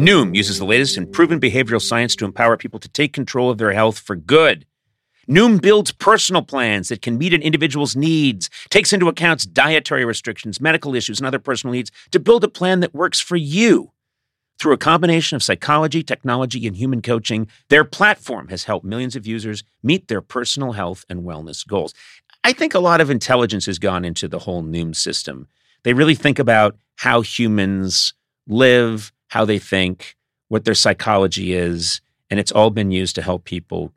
Noom uses the latest in proven behavioral science to empower people to take control of their health for good. Noom builds personal plans that can meet an individual's needs, takes into account dietary restrictions, medical issues, and other personal needs to build a plan that works for you. Through a combination of psychology, technology, and human coaching, their platform has helped millions of users meet their personal health and wellness goals. I think a lot of intelligence has gone into the whole Noom system. They really think about how humans live, how they think, what their psychology is, and it's all been used to help people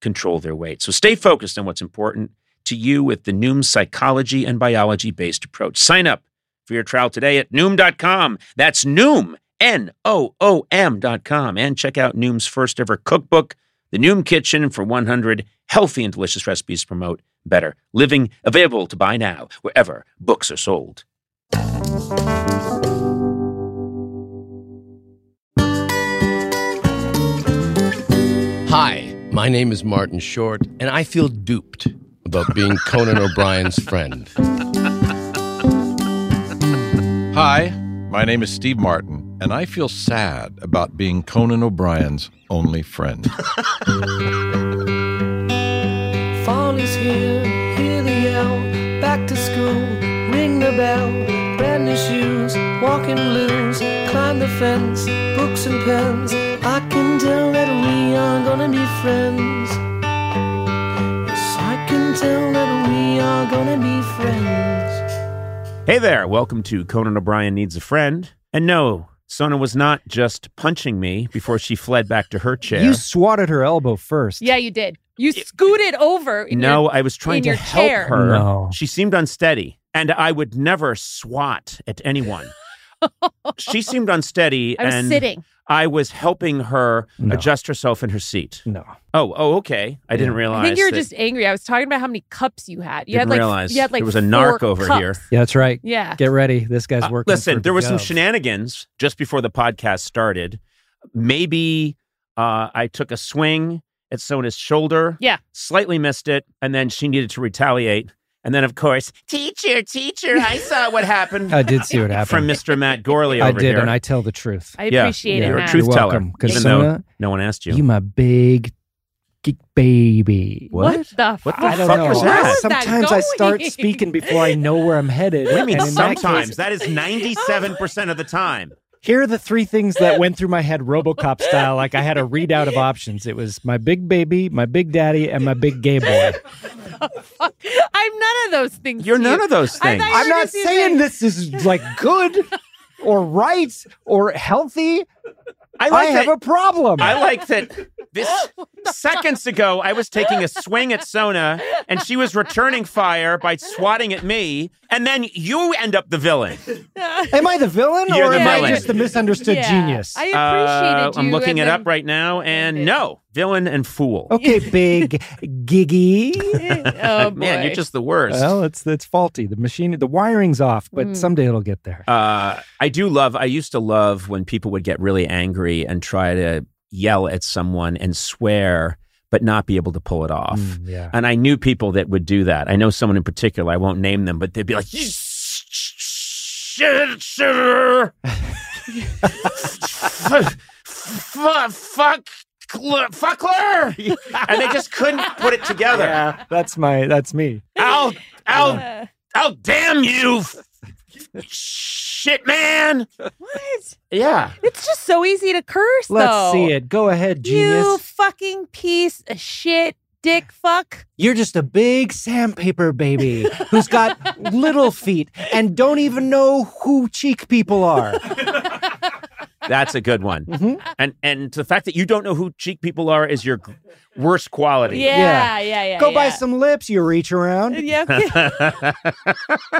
control their weight. So stay focused on what's important to you with the Noom psychology and biology based approach. Sign up for your trial today at Noom.com. That's Noom, N O O M.com. And check out Noom's first ever cookbook, The Noom Kitchen, for 100 healthy and delicious recipes to promote better living. Available to buy now wherever books are sold. Hi, my name is Martin Short, and I feel duped about being Conan O'Brien's friend. Hi, my name is Steve Martin, and I feel sad about being Conan O'Brien's only friend. Fall is here, hear the yell. Back to school, ring the bell. Brand new shoes, walking blues. Climb the fence, books and pens. I can gonna be friends. Yes, I can tell that we are gonna be friends. Hey there, welcome to Conan O'Brien Needs a Friend. And no, Sona was not just punching me before she fled back to her chair. You swatted her elbow first. Yeah, you did. You scooted over. In no, your- I was trying in to your help chair. her. No. She seemed unsteady, and I would never swat at anyone. She seemed unsteady, I was and sitting. I was helping her No. adjust herself in her seat. No. Oh, oh, okay. I didn't realize. I think you were that- just angry. I was talking about how many cups you had. You Didn't had like realize you had like there was a four narc over cups. here. Yeah, that's right. Yeah. Get ready. This guy's Uh, working. listen, for there the was some shenanigans just before the podcast started. Maybe uh, I took a swing at Sona's shoulder. Yeah. Slightly missed it, and then she needed to retaliate. And then, of course, teacher, teacher, I saw what happened. I did see what happened. From Mr. Matt Gourley I did, here. and I tell the truth. I Yeah. appreciate You're it, a man. truth You're teller, welcome. Because even though no one asked you. you my big geek baby. What the What fuck? the I don't fuck know. was that? Where was that Sometimes I start speaking before I know where I'm headed. What do you mean and that sometimes? case- that is 97% of the time. Here are the three things that went through my head RoboCop style. Like I had a readout of options. It was my big baby, my big daddy, and my big gay boy. Fuck. I'm none of those things. You're none you. of those things. I'm not saying say- this is like good or right or healthy. I I, like have that- a problem. I like that this oh, seconds ago I was taking a swing at Sona and she was returning fire by swatting at me, and then you end up the villain. Am I the villain You're or the am I just the misunderstood Yeah. genius? I appreciated Uh, you. I'm looking it up then- right now, and no, villain and fool. okay, big giggy. oh, boy. Man, you're just the worst. Well, it's it's faulty. The machine, the wiring's off, but Mm. someday it'll get there. Uh, I do love. I used to love when people would get really angry and try to yell at someone and swear, but not be able to pull it off. Mm, yeah. And I knew people that would do that. I know someone in particular. I won't name them, but they'd be like, "You shit, sure, fuck, fuck." Fuckler, and they just couldn't put it together. Yeah, that's my that's me. I'll, I'll, Uh, I'll damn you. Shit, man. What? Yeah. It's just so easy to curse. Let's though. see it. Go ahead, genius. You fucking piece of shit, dick fuck. You're just a big sandpaper baby who's got little feet and don't even know who cheek people are. That's a good one. Mhm. And and the fact that you don't know who cheek people are is your worst quality. Yeah, yeah, yeah. Go buy some lips, you reach around. Yeah.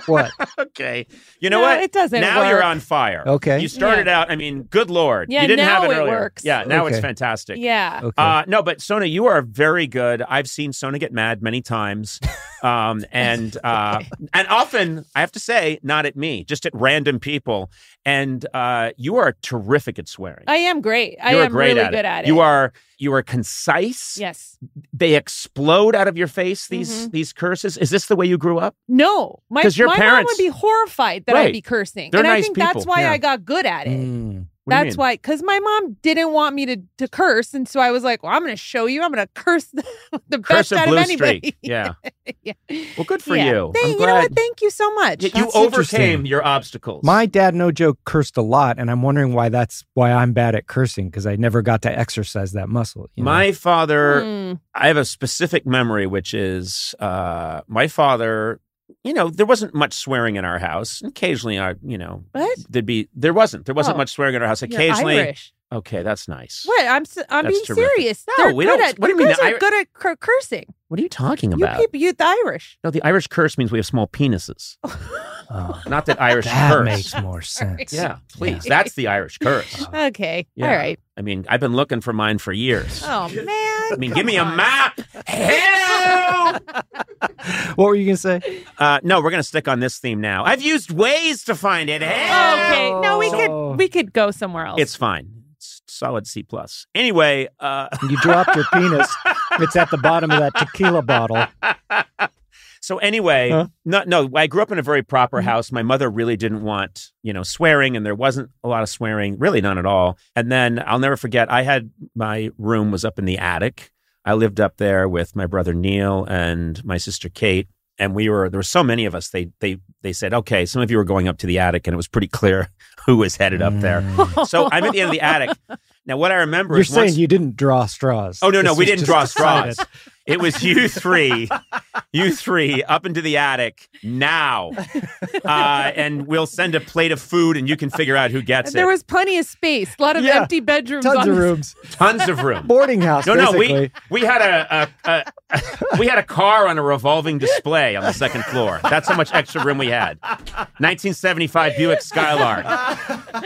What? okay. You know No, what? it doesn't Now work. you're on fire. Okay. You started out, I mean, good lord. Yeah, you didn't now have it, it earlier. works. Yeah, now it's fantastic. Yeah. Okay. Uh, no, but Sona, you are very good. I've seen Sona get mad many times, um, and uh, and often I have to say, not at me, just at random people. And uh, you are terrific at swearing. I am great. I You're am great really at good at it. You are you are concise. Yes. They explode out of your face. These Mhm. these curses. Is this the way you grew up? No, my your my mom parents- would be horrified that Right. I'd be cursing, They're and I nice think that's why yeah. I got good at it. Mm. What That's why, because my mom didn't want me to to curse, and so I was like, "Well, I'm going to show you. I'm going to curse the, the Curse best of out Blue of anybody." Street. Yeah. yeah. Well, good for Yeah. you. Thank, I'm you know what? Thank you so much. that you overcame your obstacles. My dad, no joke, cursed a lot, and I'm wondering why that's why I'm bad at cursing because I never got to exercise that muscle. you know? My father Mm. I have a specific memory, which is uh, my father. You know, there wasn't much swearing in our house. Occasionally, I, you know, What? there'd be there wasn't there wasn't Oh. much swearing in our house. You're Occasionally, Irish. okay, that's nice. What? I'm s- I'm That's being terrific. serious. No, They're we don't- At, what do you you mean guys the are good at cur- cursing. What are you talking You about? people, you the Irish. no, the Irish curse means we have small penises, Oh, uh, not that Irish that curse. makes more sense. yeah, please. That's the Irish curse. Okay. Yeah. All right. I mean, I've been looking for mine for years. Oh man. I mean, give me a map. Help! What were you gonna say? Uh, no, we're gonna stick on this theme now. I've used ways to find it. Help! Okay. No, we So- could we could go somewhere else. It's fine. It's solid C plus. Anyway, uh, You dropped your penis. It's at the bottom of that tequila bottle. so anyway, Huh? no, no. I grew up in a very proper house. My mother really didn't want you know swearing, and there wasn't a lot of swearing, really none at all. And then I'll never forget. I had my room was up in the attic. I lived up there with my brother Neil and my sister Kate. And we were there were so many of us. They they they said, okay, some of you were going up to the attic, and it was pretty clear who was headed up there. Mm. So I'm at the end of the attic. Now, what I remember You're is saying once, you didn't draw straws. Oh no, no, This we didn't draw decided. straws. It was you three, you three up into the attic now, uh, and we'll send a plate of food, and you can figure out who gets there it. There was plenty of space. A lot of Yeah. empty bedrooms. Tons on of rooms. Tons of room. Boarding house. No, no, basically. we we had a, a, a we had a car on a revolving display on the second floor. That's how much extra room we had. 1975 Buick Skylark.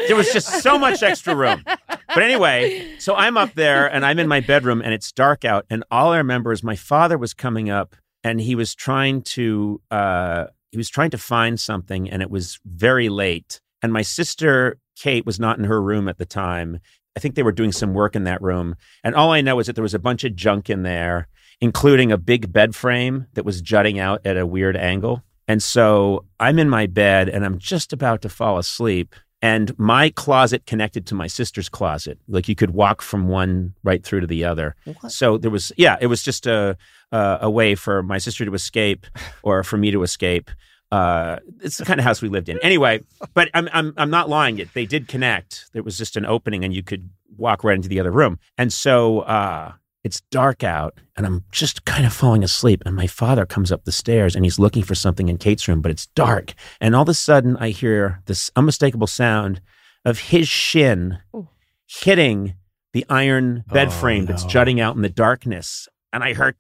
There was just so much extra room. But anyway, so I'm up there and I'm in my bedroom and it's dark out and all I remember is my father was coming up and he was trying to uh, he was trying to find something and it was very late and my sister Kate was not in her room at the time. I think they were doing some work in that room and all I know is that there was a bunch of junk in there including a big bed frame that was jutting out at a weird angle. And so I'm in my bed and I'm just about to fall asleep. And my closet connected to my sister's closet. Like you could walk from one right through to the other. So there was, yeah, it was just a, a, a way for my sister to escape or for me to escape. Uh, it's the kind of house we lived in. Anyway, but I'm, I'm, I'm not lying. It they did connect. There was just an opening and you could walk right into the other room. And so uh, it's dark out and I'm just kind of falling asleep. And my father comes up the stairs and he's looking for something in Kate's room, but it's dark. And all of a sudden, I hear this unmistakable sound of his shin Ooh. hitting the iron bed Oh, frame that's no. jutting out in the darkness. And I heard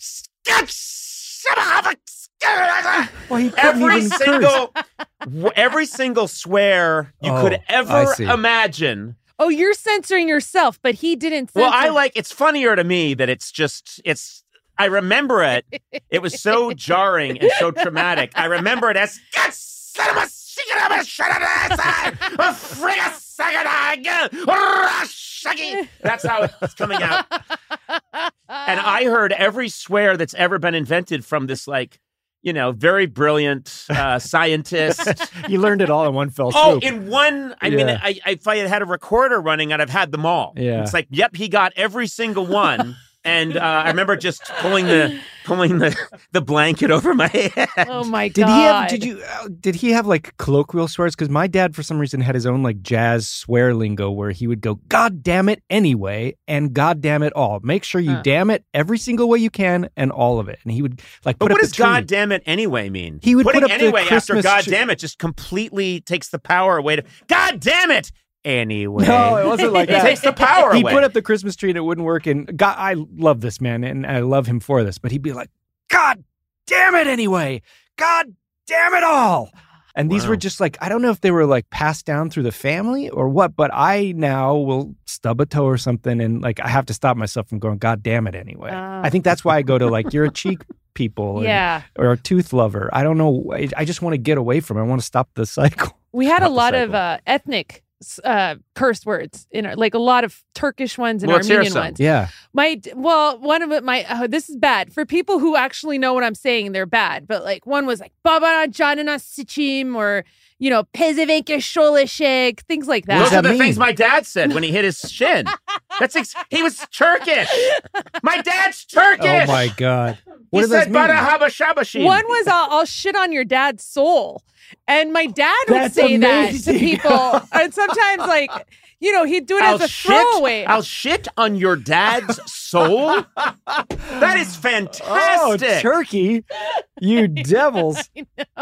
Well, every single every single swear you Oh, could ever imagine. Oh, you're censoring yourself, but he didn't. Censor. Well, I like it's funnier to me that it's just it's I remember it. It was so jarring and so traumatic. I remember it as "God, son of a secret of a shut up, ass, a frig a second, I go, rah, shuggy." That's how it's coming out. And I heard every swear that's ever been invented from this like, you know, very brilliant uh, scientist. You learned it all in one fell swoop. Oh, in one. I mean, Yeah. I, if I had had a recorder running, I'd have had them all. Yeah. It's like, yep, he got every single one. and uh, I remember just pulling the pulling the, the blanket over my head. Oh my god! Did god! he have? Did you? Uh, did he have like colloquial swears? Because my dad, for some reason, had his own like jazz swear lingo where he would go, "God damn it, anyway," and "God damn it all." Make sure you Huh. damn it every single way you can and all of it. And he would like But what up does. God damn it anyway mean? He would Putting put up the anyway after God tree- damn it just completely takes the power away. To, God damn it anyway. No, it wasn't like it that. takes the power he away. put up the Christmas tree and it wouldn't work. And God, I love this man and I love him for this. But he'd be like, "God damn it, anyway! God damn it all!" And these Wow. were just like I don't know if they were like passed down through the family or what, but I now will stub a toe or something and like I have to stop myself from going, "God damn it, anyway." Ah. I think that's why I go to like you're a cheek people, and- Yeah, or a tooth lover. I don't know. I, I just want to get away from. it. I want to stop the cycle. we had Stop a lot of uh, ethnic uh, curse words in our, like a lot of Turkish ones and Well, let's hear Armenian some. ones. Yeah. My well, one of it, my oh, this is bad for people who actually know what I'm saying. They're bad, but like one was like "Baba canına sichim" or you know "Pezevenke şoleshek," things like that. What does Those are the mean? things my dad said when he hit his shin. That's ex- he was Turkish. My dad's Turkish. Oh my god. What he does that said mean? "Bada haba shabashim." One was I'll, I'll shit on your dad's soul, and my dad would That's say that to people, and sometimes like you know he'd do it I'll as a shit. throwaway. I'll shit on your dad's soul. that is Oh, fantastic. turkey! You devils!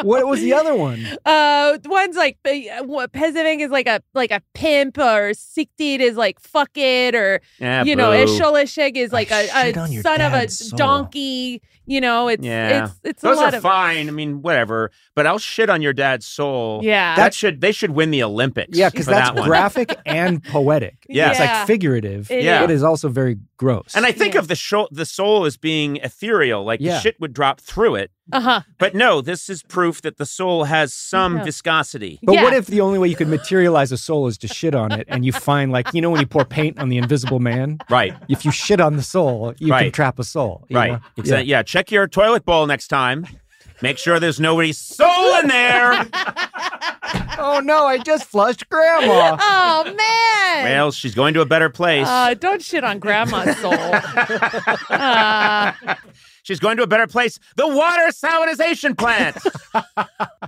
What was the other one? Uh, one's like uh, Pezevenk is like a like a pimp, or Siktit is like fuck it, or Yeah, you know, boo. Esholesheg is like I a, a son of a soul. donkey. You know, it's Yeah. it's it's Those a lot are of fine. I mean, whatever. But I'll shit on your dad's soul. yeah. That should they should win the Olympics. Yeah, because that's that one. graphic and poetic. Yeah. It's like figurative, It Yeah. but is also very gross. And I think Yeah. of the sho- the soul as being ethereal, like Yeah. the shit would drop through it. uh huh. But no, this is proof that the soul has some Yeah. viscosity. but yeah. what if the only way you could materialize a soul is to shit on it, and you find like you know when you pour paint on the invisible man, Right. if you shit on the soul, you can trap a soul. you Right. know? Exactly. Yeah. Check your toilet bowl next time. Make sure there's nobody's soul in there. Oh no! I just flushed grandma. Oh man. well, she's going to a better place. Uh, don't shit on grandma's soul. uh, She's going to a better place. The water salinization plant.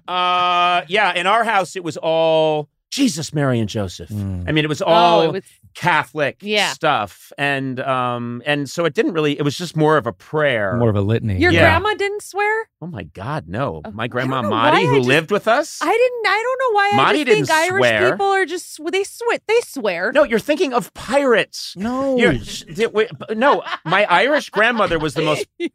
uh, yeah, in our house, it was all Jesus, Mary, and Joseph. Mm. I mean, it was all oh, it was Catholic Yeah. stuff, and um, and so it didn't really. It was just more of a prayer. More of a litany. your Yeah. grandma didn't swear. oh my God, no! Oh, My grandma don't know Marty, why I who just- lived with us. I didn't. I don't know why. I Marty just think didn't Irish swear. people are just they swear. They swear. no, you're thinking of pirates. No. You're, sh- th- wait, no, my Irish grandmother was the most right.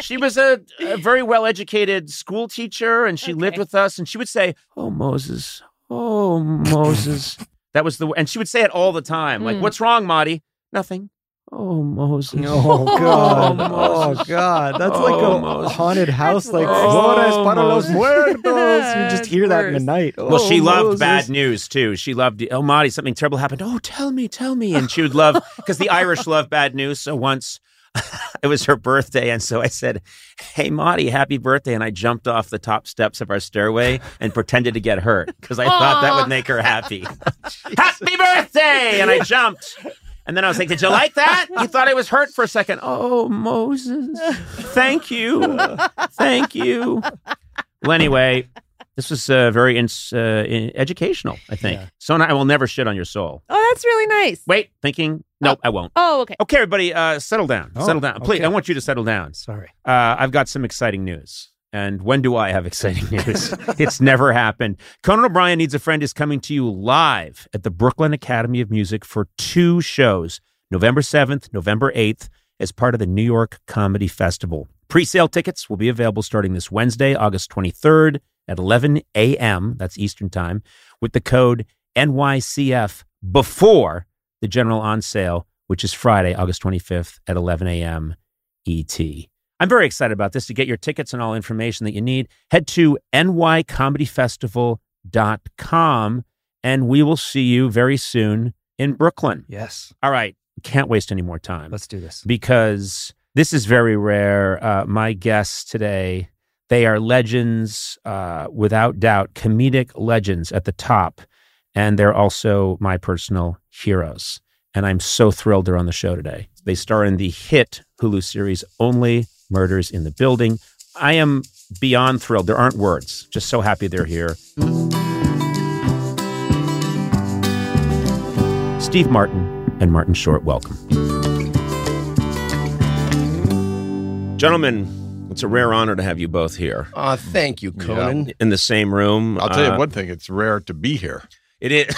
She was a, a very well educated school teacher and she lived with us and she would say, Oh, Moses. Oh, Moses. That was the, and she would say it all the time. Like, Mm. what's wrong, Marty? Nothing. Oh, Moses. Oh God! Oh, Oh God! That's Oh, like a Moses. haunted house. Like worse. Flores para Oh, los Moses. muertos. You just hear that in the night. Well, Oh, she loved Moses. bad news too. She loved, oh, Marty, something terrible happened. Oh, tell me, tell me. And she would love, because the Irish love bad news. So once it was her birthday. And so I said, Hey, Marty, happy birthday. And I jumped off the top steps of our stairway and pretended to get hurt because I thought that would make her happy. happy birthday. And I jumped. And then I was like, Did you like that? You thought I was hurt for a second. Oh, Moses. Thank you. Thank you. Well, anyway, this was uh, very ins- uh, in- educational, I think. Yeah. So I will never shit on your soul. Oh, that's really nice. Wait, thinking, no, I won't. Oh, okay. Okay, everybody, uh, settle down. Oh, settle down. Please, okay. I want you to settle down. Sorry. Uh, I've got some exciting news. And when do I have exciting news? it's never happened. Conan O'Brien Needs a Friend is coming to you live at the Brooklyn Academy of Music for two shows, November 7th, November 8th, as part of the New York Comedy Festival. Pre sale tickets will be available starting this Wednesday, August 23rd at 11 a.m., that's Eastern Time, with the code NYCF before the general on sale, which is Friday, August 25th at 11 a.m. ET. I'm very excited about this. To get your tickets and all information that you need, head to nycomedyfestival.com and we will see you very soon in Brooklyn. Yes. All right. Can't waste any more time Let's do this. because this is very rare. Uh, my guests today, they are legends, uh, without doubt, comedic legends at the top, and they're also my personal heroes. and I'm so thrilled they're on the show today. They star in the hit Hulu series Only Murders in the Building. I am beyond thrilled. There aren't words. Just so happy they're here. Steve Martin and Martin Short, welcome. Gentlemen, it's a rare honor to have you both here Aw, thank you, Conan. in the same room. I'll tell Uh, you one thing: it's rare to be here. It is.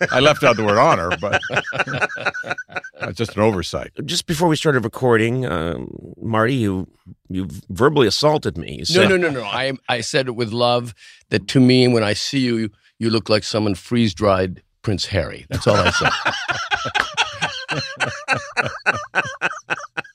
I left out the word honor, but that's just an oversight. Just before we started recording, um, Marty, you you verbally assaulted me. You No, no, no, no. I I said it with love. That to me, when I see you, you look like someone freeze dried Prince Harry. That's all I said.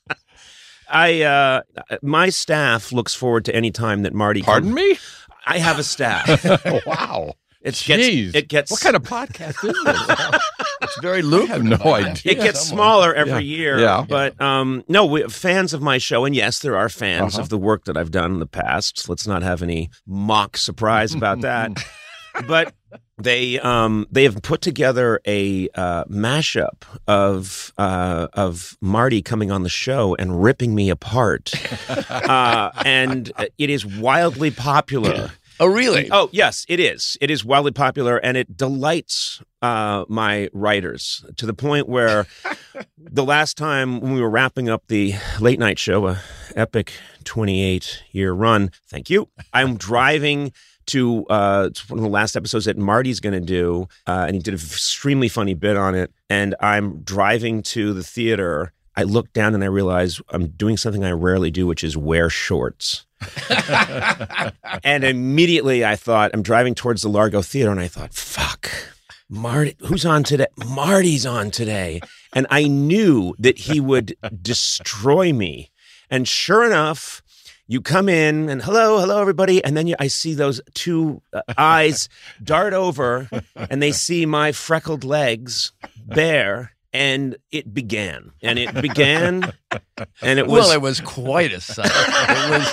I uh, my staff looks forward to any time that Marty. Pardon comes- me? I have a staff. wow. It Jeez. gets it gets What kind of podcast is this? It's very I have lucrative. no idea. it gets someone. smaller every Yeah. year. Yeah. But um, no, we, fans of my show, and yes, there are fans Uh-huh. of the work that I've done in the past. Let's not have any mock surprise about that. but they um, they have put together a uh, mashup of uh, of Marty coming on the show and ripping me apart, uh, and it is wildly popular. Oh, really? Oh yes, it is. It is wildly popular, and it delights uh, my writers to the point where the last time when we were wrapping up the late night show, a epic twenty-eight year run. Thank you. I'm driving. To uh, one of the last episodes that Marty's going to do, uh, and he did an extremely funny bit on it. And I'm driving to the theater. I look down and I realize I'm doing something I rarely do, which is wear shorts. and immediately I thought, I'm driving towards the Largo Theater, and I thought, fuck, Marty, who's on today? Marty's on today. And I knew that he would destroy me. And sure enough, you come in and hello, hello, everybody. And then you, I see those two uh, eyes dart over and they see my freckled legs bare. And it began. And it began. And it was. well, it was quite a sight. It was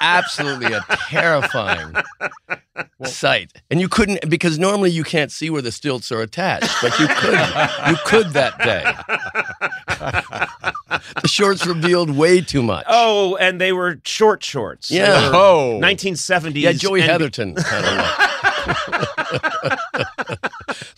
absolutely a terrifying sight, and you couldn't because normally you can't see where the stilts are attached, but you could. You could that day. the shorts revealed way too much. Oh, and they were short shorts. Yeah. were Oh. 1970s. yeah, Joey and- Heatherton kind of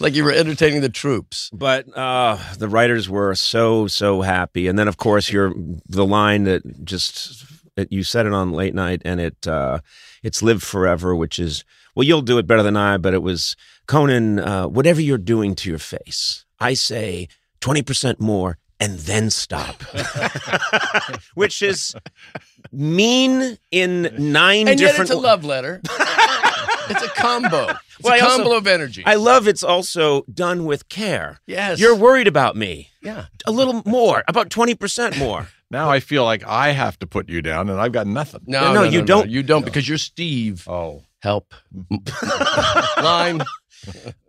like you were entertaining the troops. But uh, the writers were so so happy, and then of course your the line that just that you said it on late night, and it uh, it's lived forever, which is well, you'll do it better than I, but it was Conan. Uh, whatever you're doing to your face, I say twenty percent more, and then stop, which is mean in nine And yet different. it's a love letter. It's a combo. It's Well, I a also- combo of energy. I love it's also done with care. yes. You're worried about me. yeah. A little more, about 20% more. Now I feel like I have to put you down, and I've got nothing. No, No, no, you no, don't- No, you don't because you're Steve. Oh. Help. Line.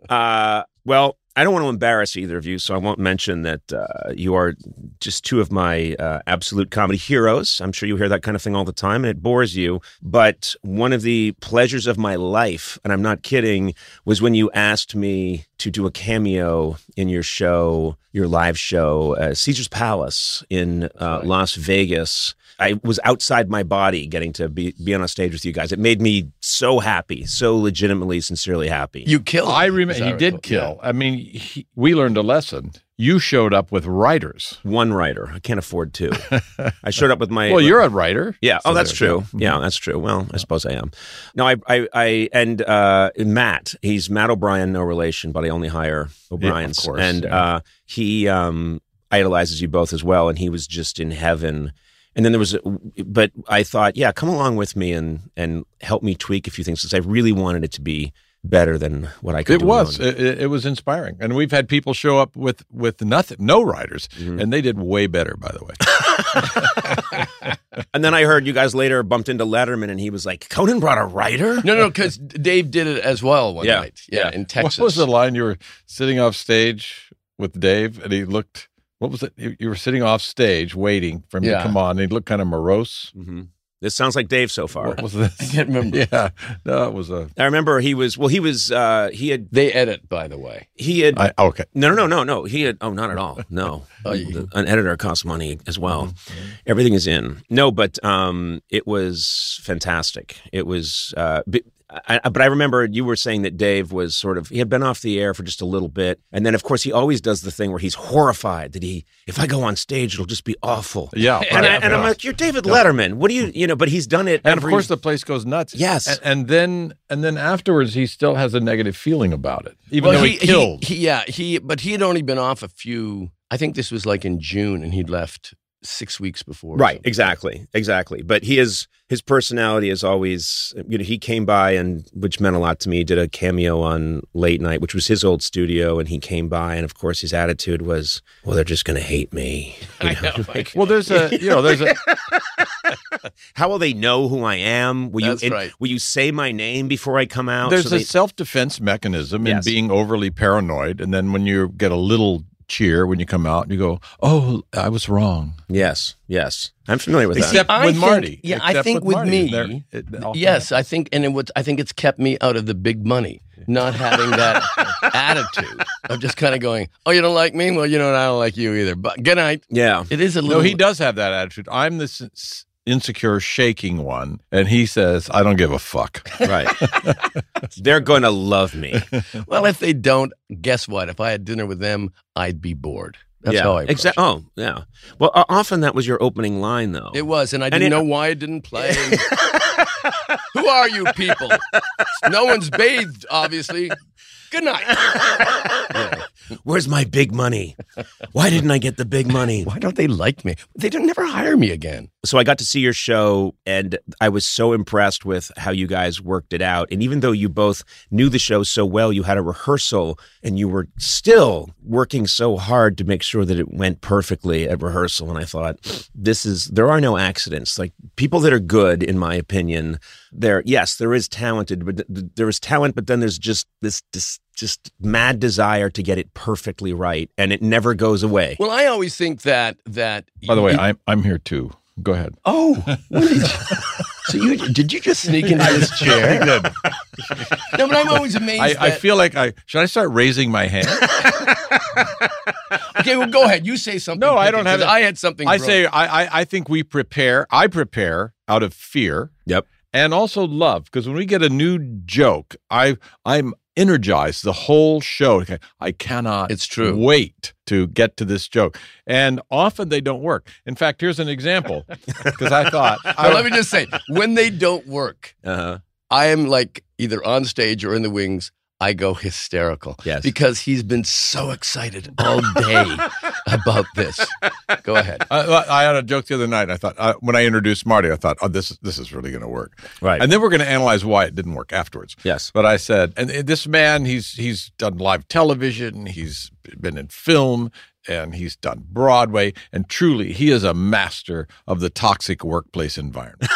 Uh, well, I don't want to embarrass either of you, so I won't mention that uh, you are just two of my uh, absolute comedy heroes. I'm sure you hear that kind of thing all the time, and it bores you. But one of the pleasures of my life, and I'm not kidding, was when you asked me to do a cameo in your show, your live show, uh, Caesar's Palace in uh, Las Vegas. I was outside my body getting to be, be on a stage with you guys. It made me so happy, so legitimately, sincerely happy. You killed. I remember as I he did recall. kill. I mean, he, we learned a lesson. You showed up with writers. one writer. I can't afford two. I showed up with my. Well, you're a writer. Yeah. So oh, that's there you true. go. Yeah, that's true. Well, I suppose I am. No, I, I, I and uh, Matt. He's Matt O'Brien, no relation, but I only hire O'Briens. course, and yeah. uh, he um, idolizes you both as well, and he was just in heaven. And then there was, a, but I thought, yeah, come along with me and and help me tweak a few things because I really wanted it to be better than what I could. It do was. It, it- it was inspiring, and we've had people show up with with nothing, no writers, Mhm. and they did way better. By the way, And then I heard you guys later bumped into Letterman, and he was like, "Conan brought a writer." No, no, because Dave did it as well one Yeah, night. Yeah, yeah. in Texas. what was the line you were sitting off stage with Dave, and he looked. What was it? You you were sitting off stage waiting for him Yeah. to come on, and he looked kind of morose. Mm-hmm. This sounds like Dave so far. What was this? I can't remember. Yeah, no, it was a. I remember he was well. He was uh, he had They edit, by the way. he had I, okay. no no no no no he had oh not at all no Oh, an editor costs money as well. Everything is in no, but um, it was fantastic. It was uh, bi- I, I- but I remember you were saying that Dave was sort of he had been off the air for just a little bit, and then of course he always does the thing where he's horrified that he if I go on stage it'll just be awful. Yeah, And, I, right, and I'm yeah. like, you're David Letterman. What do you, you know? But he's done it. and every- of course the place goes nuts. Yes. and, and then and then afterwards he still has a negative feeling about it, even well, though he, killed. He, yeah, he. But he had only been off a few. I think this was like in June, and he'd left six weeks before. Right, something. exactly, exactly. But he is his personality is always you know he came by and which meant a lot to me. Did a cameo on Late Night, which was his old studio, and he came by, and of course his attitude was, "Well, they're just going to hate me." You know, like, well, there's a you know there's a how will they know who I am? Will That's you right. will you say my name before I come out? there's So a they- self defense mechanism in Yes. being overly paranoid, and then when you get a little cheer when you come out, and you go, "Oh, I was wrong." yes, yes, I'm familiar with that. Except I with think- Marty. yeah, I think with Marty. me, There- it- all- Yes, I think, and it would. I think it's kept me out of the big money. Not having that attitude of just kind of going, "Oh, you don't like me? Well, you know, what? I don't like you either." But good night. yeah, It is a little. No, little. he does have that attitude. I'm this s- insecure, shaking one, and he says, "I don't give a fuck." right. they're going to love me. Well, if they don't, guess what? If I had dinner with them, I'd be bored. That's yeah, how I. exactly. Oh, yeah. Well, uh, often that was your opening line, though. It was, and I didn't it- know why it didn't play. Who are you people? No one's bathed, obviously. Good night. Yeah. Where's my big money? Why didn't I get the big money? Why don't they like me? They don't never hire me again. So I got to see your show, and I was so impressed with how you guys worked it out. And even though you both knew the show so well, you had a rehearsal, and you were still working so hard to make sure that it went perfectly at rehearsal. And I thought, this is there are no accidents. Like people that are good, in my opinion, there yes, there is talented, but th- th- there is talent, but then there's just this, this just mad desire to get it perfectly right, and it never goes away. Well, I always think that that. By the way, you- I'm I'm here too. Go ahead. oh, what did you, so you did you just sneak into this chair? No, but I'm always amazed. I, I feel like I should I start raising my hand. okay, well, go ahead. You say something. No, I don't have. I had something. I brilliant. say I, I I think we prepare. I prepare out of fear. Yep. And also love because when we get a new joke, I I'm energized the whole show. Okay, I cannot. It's true. Wait to get to this joke, and often they don't work. In fact, here's an example because I thought I, let me just say, when they don't work, Uh-huh. I am like either on stage or in the wings. I go hysterical. Yes. Because he's been so excited all day about this. Go ahead. I, I had a joke the other night. I thought uh, when I introduced Marty, I thought, oh, this this is really going to work. Right. And then we're going to analyze why it didn't work afterwards. Yes. But I said, and this man, he's he's done live television, he's been in film, and he's done Broadway, and truly, he is a master of the toxic workplace environment.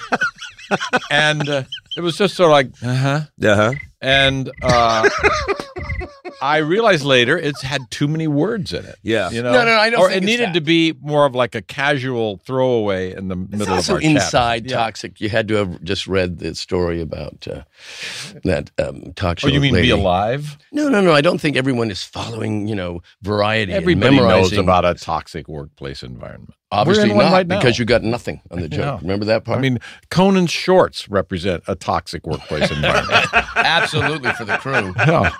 and uh, it was just sort of like, uh huh. Uh-huh. And uh, I realized later it's had too many words in it. Yeah. You know? No, no, no, I don't Or think it it's needed that. to be more of like a casual throwaway in the It's middle of also our chat. inside Yeah. toxic. You had to have just read the story about uh, that um, talk show. Oh, you mean lady. be alive? No, no, no. I don't think everyone is following. You know, variety. and Everybody knows memorizing. about a toxic workplace environment. Obviously We're in one not, right because you got nothing on the joke. Yeah. Remember that part? I mean, Conan's shorts represent a toxic workplace environment. absolutely for the crew. Yeah.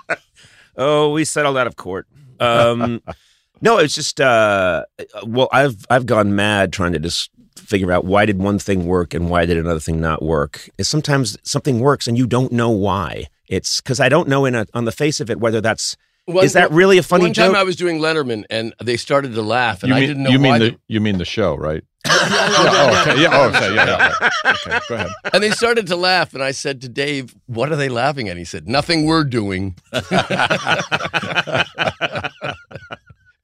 Oh, we settled out of court. Um, no, it's just uh, well, I've I've gone mad trying to just figure out why did one thing work and why did another thing not work. Is sometimes something works and you don't know why. It's because I don't know in a, on the face of it whether that's One- is that really a funny One time joke. I was doing Letterman and they started to laugh, and You I didn't know you mean why. the you mean the show, right? Yeah, Yeah, oh, okay. Yeah. Oh, okay. Yeah. yeah. Okay. Go ahead. And they started to laugh, and I said to Dave, "What are they laughing at?" He said, "Nothing we're doing." but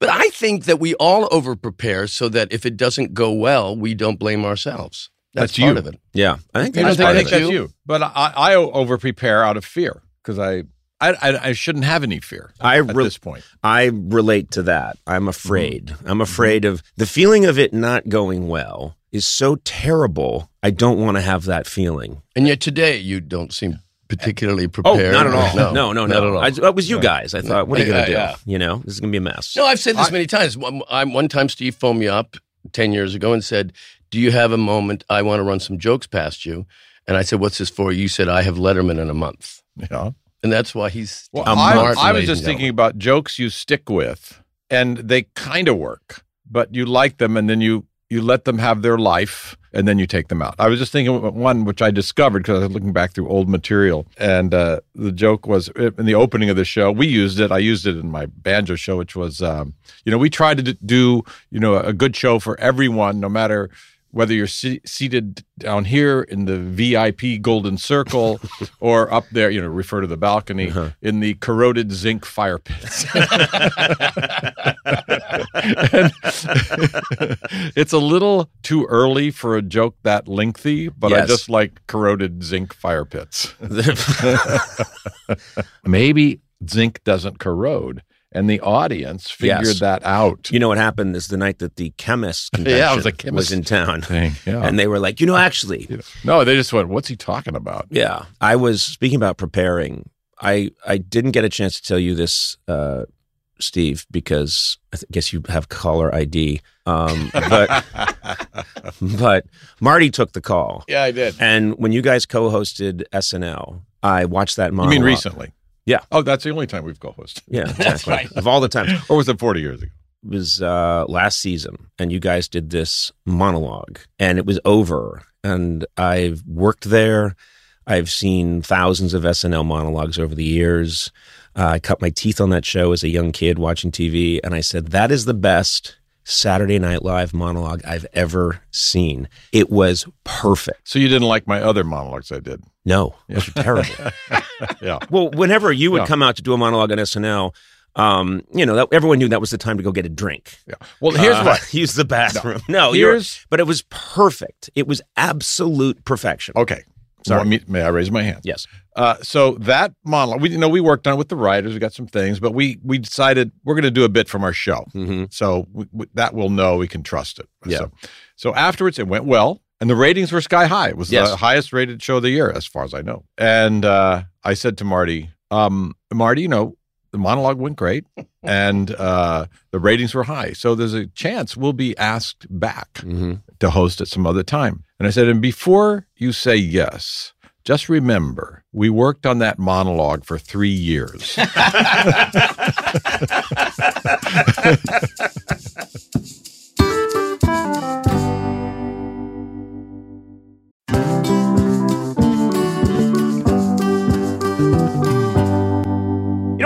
I think that we all over prepare so that if it doesn't go well, we don't blame ourselves. That's, That's part you. of it. yeah, I think You that's don't part I of think it. that's you. But I, I over prepare out of fear because I, I I I shouldn't have any fear I at re- this point. I relate to that. I'm afraid. Mm-hmm. I'm afraid of the feeling of it not going well is so terrible. I don't want to have that feeling. And yet today you don't seem particularly prepared. Oh, prepared. not at all. No, No, no, not at all. I, it was you guys. I thought, what are you going to do? yeah. You know, this is going to be a mess. No, I've said this many times. One, I, one time, Steve phoned me up 10 years ago and said, Do you have a moment? I want to run some jokes past you. And I said, What's this for? You said, I have Letterman in a month. Yeah. And that's why he's. Well, a I, was just thinking about jokes you stick with, and they kind of work, but you like them, and then you you let them have their life, and then you take them out. I was just thinking of one which I discovered because I was looking back through old material, and uh, the joke was in the opening of the show. We used it. I used it in my banjo show, which was, um, you know, we tried to do, you know, a good show for everyone, no matter whether you're se- seated down here in the VIP golden circle or up there, you know, refer to the balcony uh-huh. in the corroded zinc fire pits. It's a little too early for a joke that lengthy, but I just like corroded zinc fire pits. Maybe zinc doesn't corrode. And the audience figured Yes. that out. you know what happened is the night that the chemist convention Yeah, it was a chemist was in town. thing. Yeah. And they were like, you know, actually, no, they just went, what's he talking about? Yeah, I was speaking about preparing. I I didn't get a chance to tell you this, uh, Steve, because I th- guess you have caller ID. Um, but but Marty took the call, Yeah, I did. and when you guys co-hosted SNL, I watched that You mean recently? Yeah. Oh, that's the only time we've co-hosted. Yeah, exactly. Of all the times, Or was it 40 years ago? it was uh, last season, and you guys did this monologue, and it was over. And I've worked there. I've seen thousands of SNL monologues over the years. Uh, I cut my teeth on that show as a young kid watching TV, and I said that is the best Saturday Night Live monologue I've ever seen. It was perfect. So you didn't like my other monologues I did? No, those were terrible. Yeah. Well, whenever you would Yeah. come out to do a monologue on SNL, um, you know, that, everyone knew that was the time to go get a drink. Yeah. Well, here's Uh, what. use the bathroom. No, you're, Here's but it was perfect. It was absolute perfection. okay. Sorry. Me- may I raise my hand? Yes. Uh, so that monologue, we you know we worked on it with the writers. We got some things, but we we decided we're going to do a bit from our show. hmm So we, we, that we'll know we can trust it. Yeah. So, so afterwards, it went well, and the ratings were sky high. It was Yes. the highest rated show of the year, as far as I know. And uh, I said to Marty, um, Marty, you know, the monologue went great, and uh, the ratings were high. So there's a chance we'll be asked back hmm to host at some other time. And I said, and before you say yes. Just remember, we worked on that monologue for three years.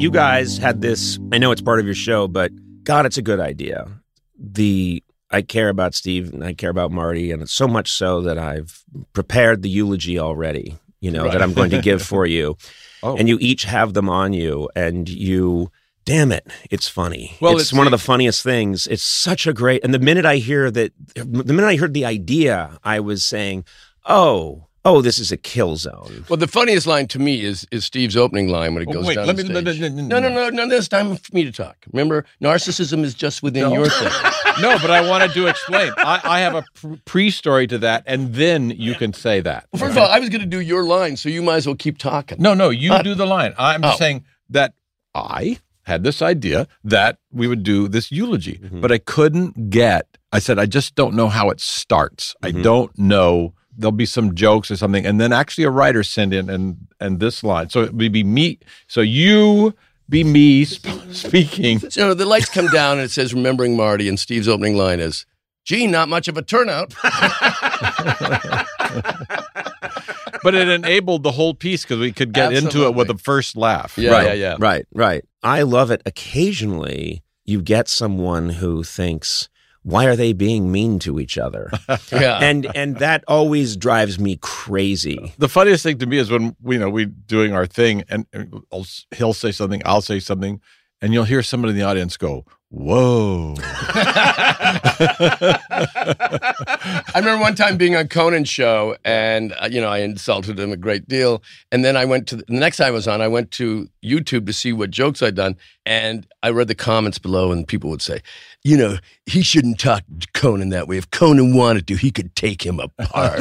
You guys had this, I know it's part of your show, but God, it's a good idea. The I care about Steve and I care about Marty, and it's so much so that I've prepared the eulogy already, you know, that I'm going to give for you. Oh. And you each have them on you, and you, damn it, it's funny. Well, it's, it's- one of the funniest things. It's such a great, and the minute I hear that, the minute I heard the idea, I was saying, oh, oh, this is a kill zone. Well, the funniest line to me is is Steve's opening line when it Oh, goes wait, down let the me- stage. let me- no, no, no, no. This time for me to talk. Remember, narcissism is just within your thing. no, but I wanted to explain. I, I have a pre-story to that, and then you can say that. Well, first of all, I was going to do your line, so you might as well keep talking. No, no, you Uh, do the line. I'm just oh. saying that I had this idea that we would do this eulogy, but I couldn't get. I said I just don't know how it starts. I don't know. There'll be some jokes or something, and then actually a writer send in and and this line. So it would be me. So you be me sp- speaking. So the lights come down and it says "Remembering Marty," and Steve's opening line is, "Gee, not much of a turnout." But it enabled the whole piece because we could get into it with Absolutely. the first laugh. Yeah, right, yeah, yeah. Right, right. I love it. Occasionally, you get someone who thinks, "Why are they being mean to each other?" yeah, and and that always drives me crazy. The funniest thing to me is when you know we're doing our thing, and uh, and he'll say something, I'll say something, and you'll hear somebody in the audience go, "Whoa!" I remember one time being on Conan's show, and uh, you know I insulted him a great deal. And then I went to the, the next time I was on, I went to YouTube to see what jokes I'd done, and I read the comments below, and people would say, you know, he shouldn't talk to Conan that way. If Conan wanted to, he could take him apart.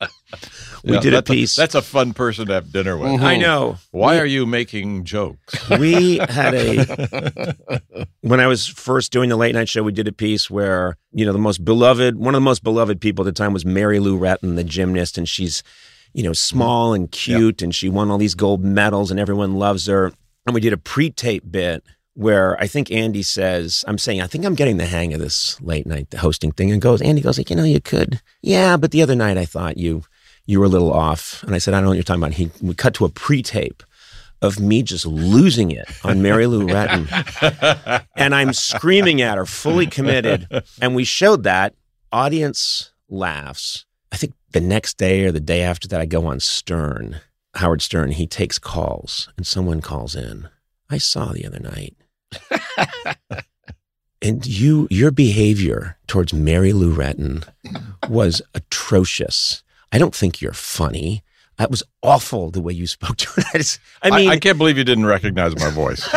we Yeah, did a that's piece. that's a fun person to have dinner with. Mm-hmm. I know. Why are you making jokes? we had a when I was first doing the late night show, we did a piece where you know the most beloved, one of the most beloved people at the time was Mary Lou Retton, the gymnast, and she's you know small and cute, and she won all these gold medals, and everyone loves her. And we did a pre-tape bit where I think Andy says, "I'm saying I think I'm getting the hang of this late night hosting thing," and goes, Andy goes like, "You know, you could, yeah, but the other night I thought you." You were a little off, and I said, "I don't know what you're talking about." He we cut to a pre-tape, of me just losing it on Mary Lou Retton. and I'm screaming at her, fully committed. And we showed that. Audience laughs. I think the next day or the day after that, I go on Stern, Howard Stern. He takes calls, and someone calls in. I saw the other night. and you, your behavior towards Mary Lou Retton was atrocious. I don't think you're funny. That was awful the way you spoke to her. I, just- I I, mean, I can't believe you didn't recognize my voice.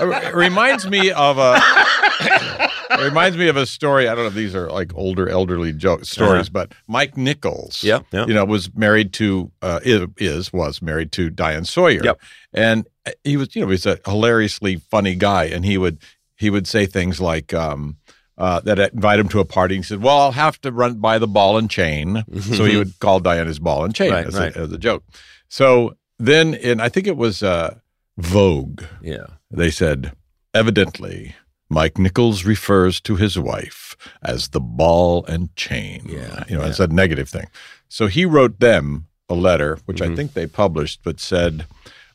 it reminds me of a. It reminds me of a story. I don't know if these are like older elderly joke stories, but Mike Nichols, Yeah, yeah. you know, was married to uh, is, is was married to Diane Sawyer, Yep. and he was you know he's a hilariously funny guy, and he would he would say things like. Um, uh, that invite him to a party. He said, "Well, I'll have to run by the ball and chain." so he would call Diana's ball and chain Right, as, right. A, as a joke. So then, in I think it was uh, Vogue, yeah. they said, evidently, Mike Nichols refers to his wife as the ball and chain. Yeah, you know, it's a negative thing. So he wrote them a letter, which I think they published, but said,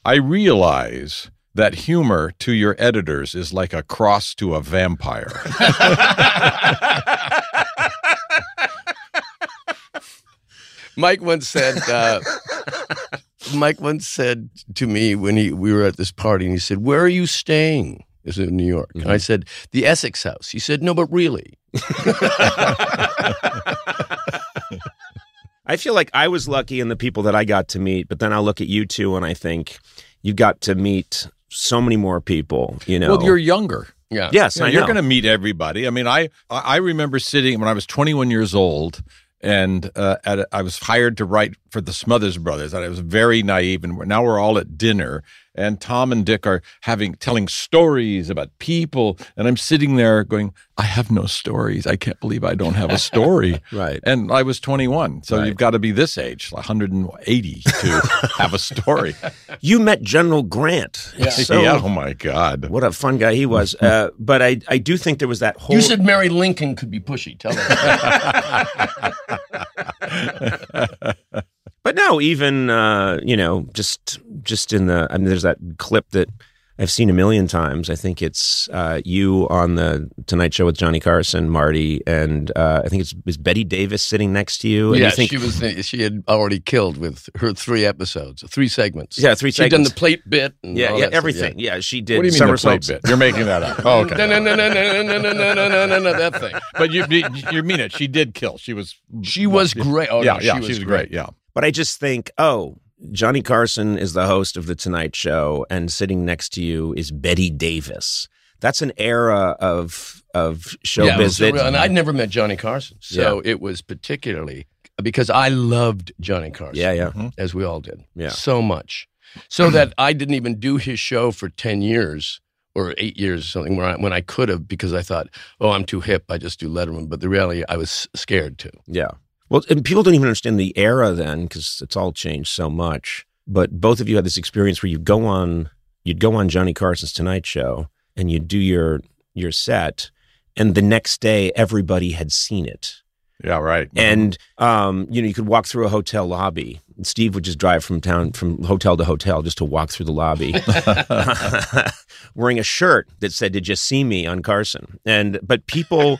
"I realize." That humor to your editors is like a cross to a vampire. Mike once said. Uh, Mike once said to me when he we were at this party, and he said, "Where are you staying?" Is it in New York, and I said, "The Essex House." He said, "No, but really." I feel like I was lucky in the people that I got to meet, but then I'll look at you two and I think you got to meet so many more people, you know. Well, you're younger. Yeah. yes, Yeah, I you're going to meet everybody. I mean, I I remember sitting when I was 21 years old, and uh, at a, I was hired to write for the Smothers Brothers, and I was very naive. And we're, now we're all at dinner, and Tom and Dick are having telling stories about people, and I'm sitting there going, "I have no stories. I can't believe I don't have a story." Right. And I was 21, so Right. you've got to be this age, 180, to have a story. you met General Grant. So yeah. Oh my God. what a fun guy he was. Uh, but I, I do think there was that whole You said Mary Lincoln could be pushy. Tell her. But no, even uh, you know, just just in the I mean, there's that clip that I've seen a million times. I think it's uh, you on the Tonight Show with Johnny Carson, Marty, and uh, I think it's is Bette Davis sitting next to you. And yeah, you think, she was. She had already killed with her three episodes, three segments. Yeah, three She'd done the plate bit. And yeah, all yeah, that stuff, everything. Yeah. she did. What do you mean the plate somersaults. bit? You're making that up. Oh, okay. No, no, no, no, no, no, no, no, no, no, no, no, that thing. But you you mean it? She did kill. She was. She was great. Oh, yeah, no, yeah, she was, great. Yeah. But I just think, oh, Johnny Carson is the host of the Tonight Show, and sitting next to you is Bette Davis. That's an era of of Yeah, it was showbiz that surreal. and I'd never met Johnny Carson, so it was particularly because I loved Johnny Carson. yeah, yeah, mm-hmm. as we all did. Yeah. So much. So that I didn't even do his show for 10 years or eight years or something where I, when I could have because I thought, oh, I'm too hip. I just do Letterman. But the reality, I was scared to. Yeah. Well, and people don't even understand the era then because it's all changed so much. But both of you had this experience where you go on, you'd go on Johnny Carson's Tonight Show and you'd do your your set, and the next day everybody had seen it. Yeah. Right. And um, you know, you could walk through a hotel lobby. Steve would just drive from town, from hotel to hotel, just to walk through the lobby, wearing a shirt that said "Did you see me on Carson?" And but people,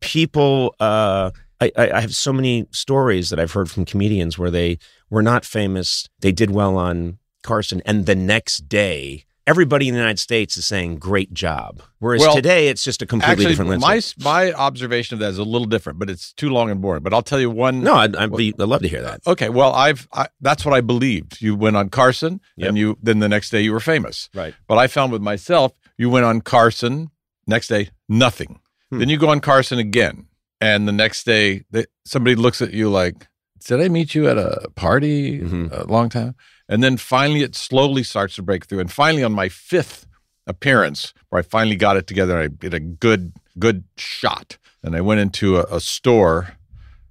people, uh, I, I have so many stories that I've heard from comedians where they were not famous, they did well on Carson, and the next day. Everybody in the United States is saying "great job," whereas Well, today it's just a completely Actually, different my landscape. my observation of that is a little different, but it's too long and boring. But I'll tell you one. No, I'd, I'd, be, I'd love to hear that. Okay. Well, I've I, that's what I believed. You went on Carson, Yep. and you then the next day you were famous. Right. But I found with myself, you went on Carson, next day nothing. Hmm. Then you go on Carson again, and the next day they, somebody looks at you like, "Did I meet you at a party Mhm. a long time?" And then finally, it slowly starts to break through. And finally, on my fifth appearance, where I finally got it together, I did a good good shot, and I went into a, a store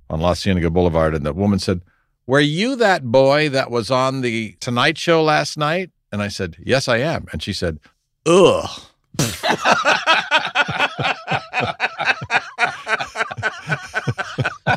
on La Cienega Boulevard, and the woman said, "Were you that boy that was on the Tonight Show last night?" And I said, "Yes, I am." And she said, "Ugh."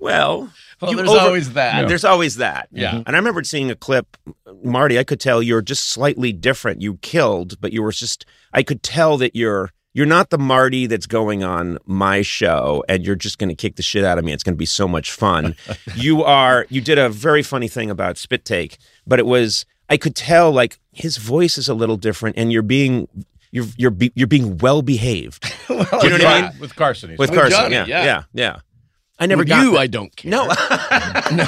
Well, Well, you there's over- always that. there's always that. Yeah. And I remember seeing a clip, Marty. I could tell you're just slightly different. You killed, but you were just. I could tell that you're. You're not the Marty that's going on my show, and you're just going to kick the shit out of me. It's going to be so much fun. you are. You did a very funny thing about spit take, but it was. I could tell like his voice is a little different, and you're being. You're you're be, you're being well behaved. Do you know what I mean? With Carson, he With said. Carson, Johnny, yeah, yeah. yeah, yeah. I never With got you, that. I don't care. no. no.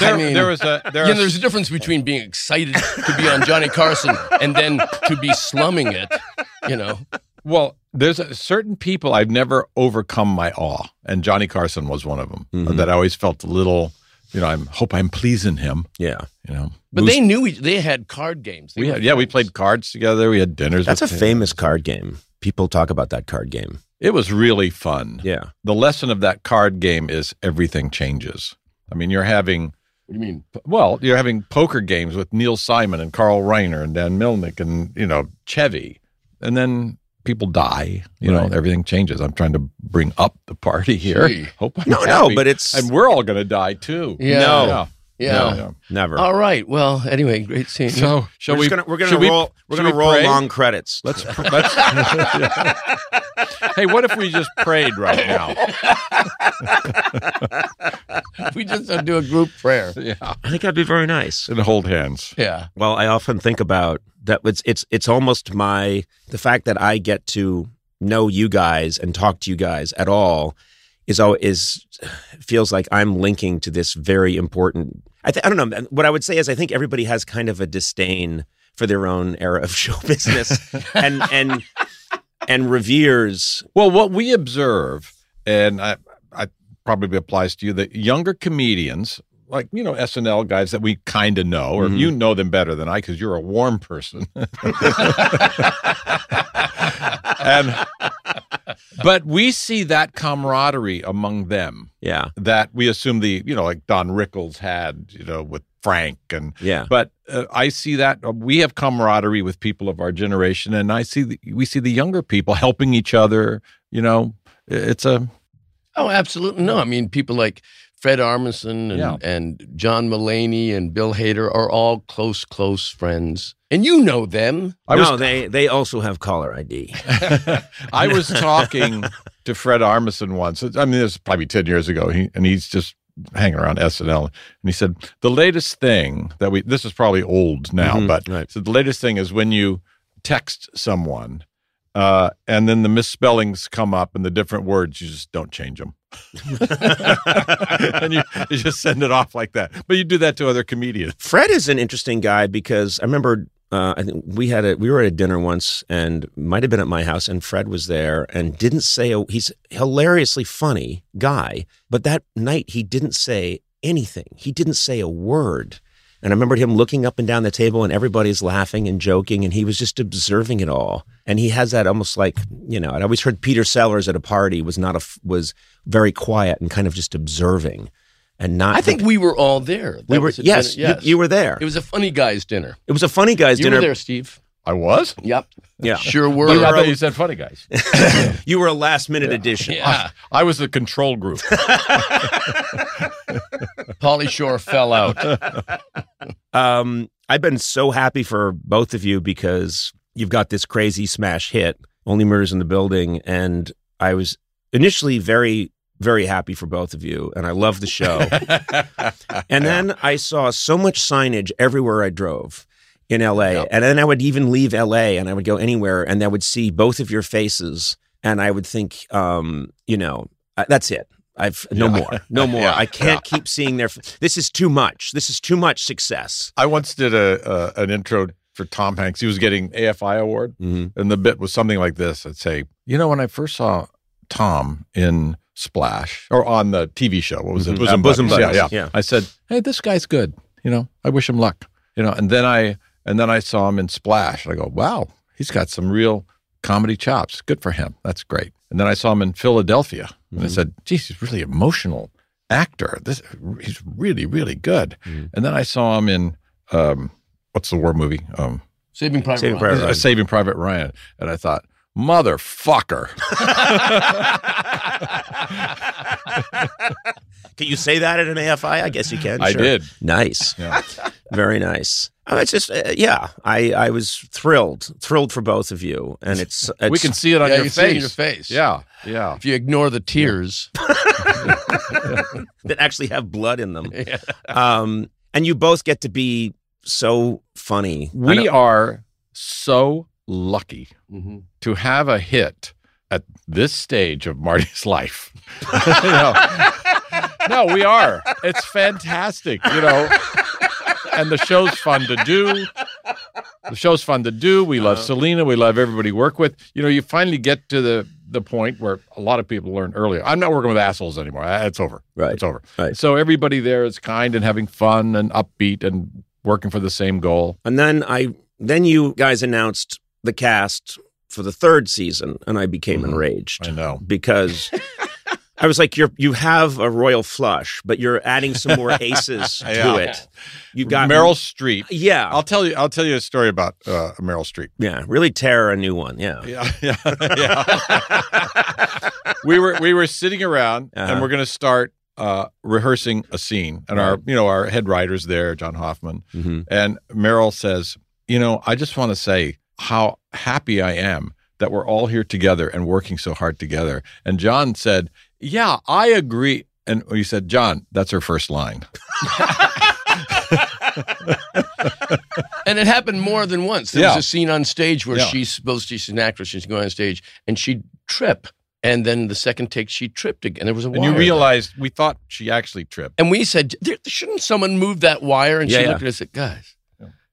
There, I mean, there was a there Yeah, are- there's a difference between being excited to be on Johnny Carson and then to be slumming it. You know, well there's a, certain people I've never overcome my awe, and Johnny Carson was one of them. Mhm. That I always felt a little, you know, I hope I'm pleasing him. yeah. You know, but Who's- they knew each, they had card games. They we were had, yeah we played cards together. We had dinners. That's a him. famous card game. People talk about that card game. It was really fun. Yeah. The lesson of that card game is everything changes. I mean, you're having What do you mean? well, you're having poker games with Neil Simon and Carl Reiner and Dan Melnick and you know Chevy, and then people die. You Right. know, everything changes. I'm trying to bring up the party here. Gee. Hope I'm No, no, but it's and we're all going to die too. Yeah. No. Yeah. Yeah. Yeah. never. All right. Well, anyway, great seeing you. So shall we're we? Gonna, we're gonna should we- roll we, are gonna we roll pray? long credits. Let's. let's hey, what if we just prayed right now? we just uh, do a group prayer. Yeah, I think that'd be very nice. and hold hands. Yeah. Well, I often think about that. It's it's it's almost my the fact that I get to know you guys and talk to you guys at all is is feels like I'm linking to this very important. I th- I don't know. What I would say is I think everybody has kind of a disdain for their own era of show business and and and reveres. Well, what we observe, and I, I probably applies to you, that younger comedians, like you know SNL guys that we kind of know, or Mhm. you know them better than I because you're a warm person. and but we see that camaraderie among them Yeah, that we assume the you know like Don Rickles had you know with Frank and yeah. but uh, I see that uh, we have camaraderie with people of our generation, and I see the, we see the younger people helping each other. You know, it's a Oh, absolutely. No, I mean, people like Fred Armisen and, Yeah. and John Mulaney and Bill Hader are all close, close friends. And you know them. I no, was they they also have caller ID. I was talking to Fred Armisen once. I mean, this is probably ten years ago, he, and he's just hanging around SNL, and he said the latest thing that we this is probably old now, Mhm, but right. so the latest thing is when you text someone. Uh, and then the misspellings come up and the different words, you just don't change them. and you, you just send it off like that. But you do that to other comedians. Fred is an interesting guy because I remember uh, I think we had a we were at a dinner once and might have been at my house and Fred was there and didn't say a, he's hilariously funny guy, but that night he didn't say anything. He didn't say a word. And I remembered him looking up and down the table and everybody's laughing and joking and he was just observing it all. And he has that almost like, you know, I'd always heard Peter Sellers at a party was not a, was very quiet and kind of just observing and not I think we were all there. we were was yes, dinner- yes. You, you were there. It was a funny guys' dinner. It was a funny guys' You dinner. were there, Steve. I was? Yep. Yeah, Sure were. I thought you said funny guys. you were a last minute addition. yeah. I was the control group. Pauly Shore fell out. Um, I've been so happy for both of you because you've got this crazy smash hit, Only Murders in the Building, and I was initially very, very happy for both of you, and I love the show. And then I saw so much signage everywhere I drove in LA. Yep. And then I would even leave LA and I would go anywhere and I would see both of your faces and I would think, um, you know, uh, that's it. I've no Yeah. more, no more. Yeah. I can't keep seeing their. f- This is too much. This is too much success. I once did a, an intro for Tom Hanks. He was getting AFI award, Mhm. and the bit was something like this. I'd say, you know, when I first saw Tom in Splash or on the TV show. What was it? Mhm. Bosom, Uh, Bosom. Buddies, Yeah, yeah. yeah. I said, "Hey, this guy's good. You know, I wish him luck." You know, and then I and then I saw him in Splash. I go, "Wow, he's got some real comedy chops. Good for him. That's great." And then I saw him in Philadelphia, and I said, "Geez, he's really emotional actor. This he's really really good." And then I saw him in um, what's the war movie? Um, Saving Private Saving Ryan. Private uh, Ryan. Saving Private Ryan, and I thought, "Motherfucker." Can you say that at an AFI? I guess you can. I sure. did. Nice. Yeah. Very nice. Oh, it's just, uh, yeah, I, I was thrilled, thrilled for both of you. And it's, it's we can see it on Yeah, your you can see it face. in your face. Yeah, yeah. If you ignore the tears, that actually have blood in them. Um, and you both get to be so funny. We are so lucky Mhm. to have a hit at this stage of Marty's life. You know? No, we are. It's fantastic, you know. And the show's fun to do. The show's fun to do. We love Selena. We love everybody we work with. You know, you finally get to the the point where a lot of people learn earlier. I'm not working with assholes anymore. It's over. Right. It's over. Right. So everybody there is kind and having fun and upbeat and working for the same goal. And then I, then you guys announced the cast for the third season, and I became Mhm. enraged I know. because I was like, "You're you have a royal flush, but you're adding some more aces to Yeah. it. You've got Meryl Streep. yeah, I'll tell you. I'll tell you a story about uh, Meryl Streep. yeah, really tear a new one, yeah." Yeah, yeah, yeah. we were we were sitting around, Uh-huh. and we're going to start uh, rehearsing a scene, and our you know our head writer's there, John Hoffman, hmm and Meryl says, "You know, I just want to say how happy I am that we're all here together and working so hard together." And John said, "Yeah, I agree." And you said, "John, that's her first line." and it happened more than once. There Yeah. was a scene on stage where Yeah. she's supposed to, she's an actress, she's going on stage, and she'd trip. And then the second take, she tripped again. There was a wire. And you realized we thought she actually tripped. and we said, "There- shouldn't someone move that wire? And Yeah, she looked at us and said, guys,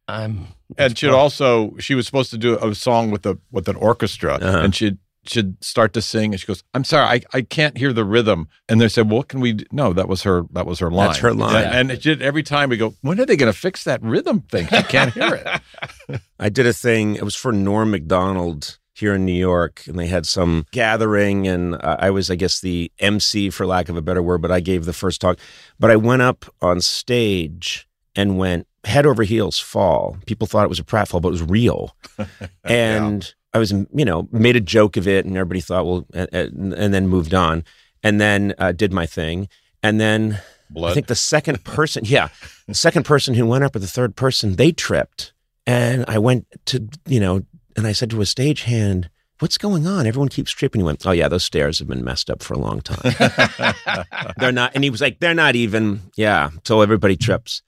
I'm. and she'd also she was supposed to do a song with a with an orchestra Uh-huh. and she'd she'd start to sing and she goes i'm sorry i, I can't hear the rhythm and they said well, what can we do? no that was her that was her line That's her line. and, and it did, every time we go when are they going to fix that rhythm thing she can't hear it I did a thing. It was for Norm Macdonald here in New York, and they had some gathering, and uh, I was, I guess, the MC for lack of a better word, but I gave the first talk. But I went up on stage and went head over heels fall. People thought it was a pratfall, but it was real, and I was, you know, made a joke of it, and everybody thought, well, and, and then moved on, and then uh, did my thing, and then blood I think the second person, yeah, the second person who went up or the third person, they tripped. And I went to, you know, and I said to a stagehand, What's going on? Everyone keeps tripping. He went, Oh, yeah, those stairs have been messed up for a long time. they're not. And he was like, They're not even, yeah, so everybody trips.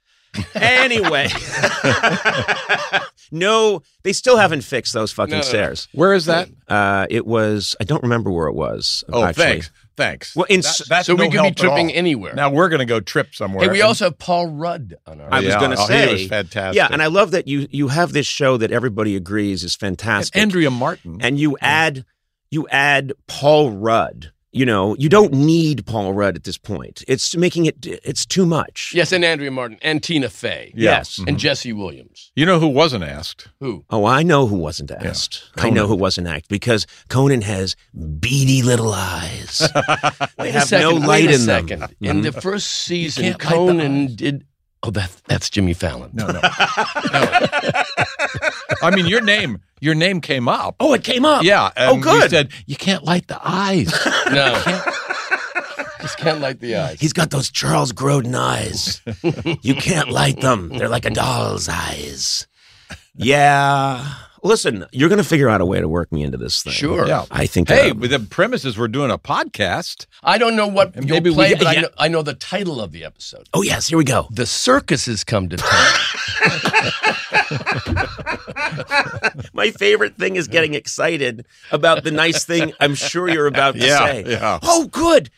anyway, no, they still haven't fixed those fucking No, no, no. stairs. where is that Uh, it was, I don't remember where it was. oh actually. thanks thanks Well, in That- s- that's So we no could be at tripping all. anywhere. now we're going to go trip somewhere hey, we And- also have Paul Rudd on our. I was Yeah. gonna Oh, say- he was fantastic Yeah, and I love that you you have this show that everybody agrees is fantastic. andrea martin and you add you add Paul Rudd. You know, you don't need Paul Rudd at this point. It's making it it's too much. yes, and Andrea Martin and Tina Fey Yeah. Yes. and Jesse Williams. you know who wasn't asked Who? Oh, I know who wasn't asked. I know who wasn't asked because Conan has beady little eyes. they have second, no light a in second. them. In Mhm. the first season, can't light the Conan did. Oh, that that's Jimmy Fallon. no no i mean your name your name came up Oh, it came up. yeah Oh, good. we said you can't light the eyes No, just can't light the eyes. He's got those Charles Grodin eyes. you can't light them. They're like a doll's eyes. Yeah. Listen, you're going to figure out a way to work me into this thing. Sure. Yeah. I think. Hey, but the premise is we're doing a podcast. I don't know what you'll maybe play, get- but I, know, I know the title of the episode. oh yes, here we go. The circus has come to town. My favorite thing is getting excited about the nice thing I'm sure you're about to Yeah, say. yeah. Oh, good.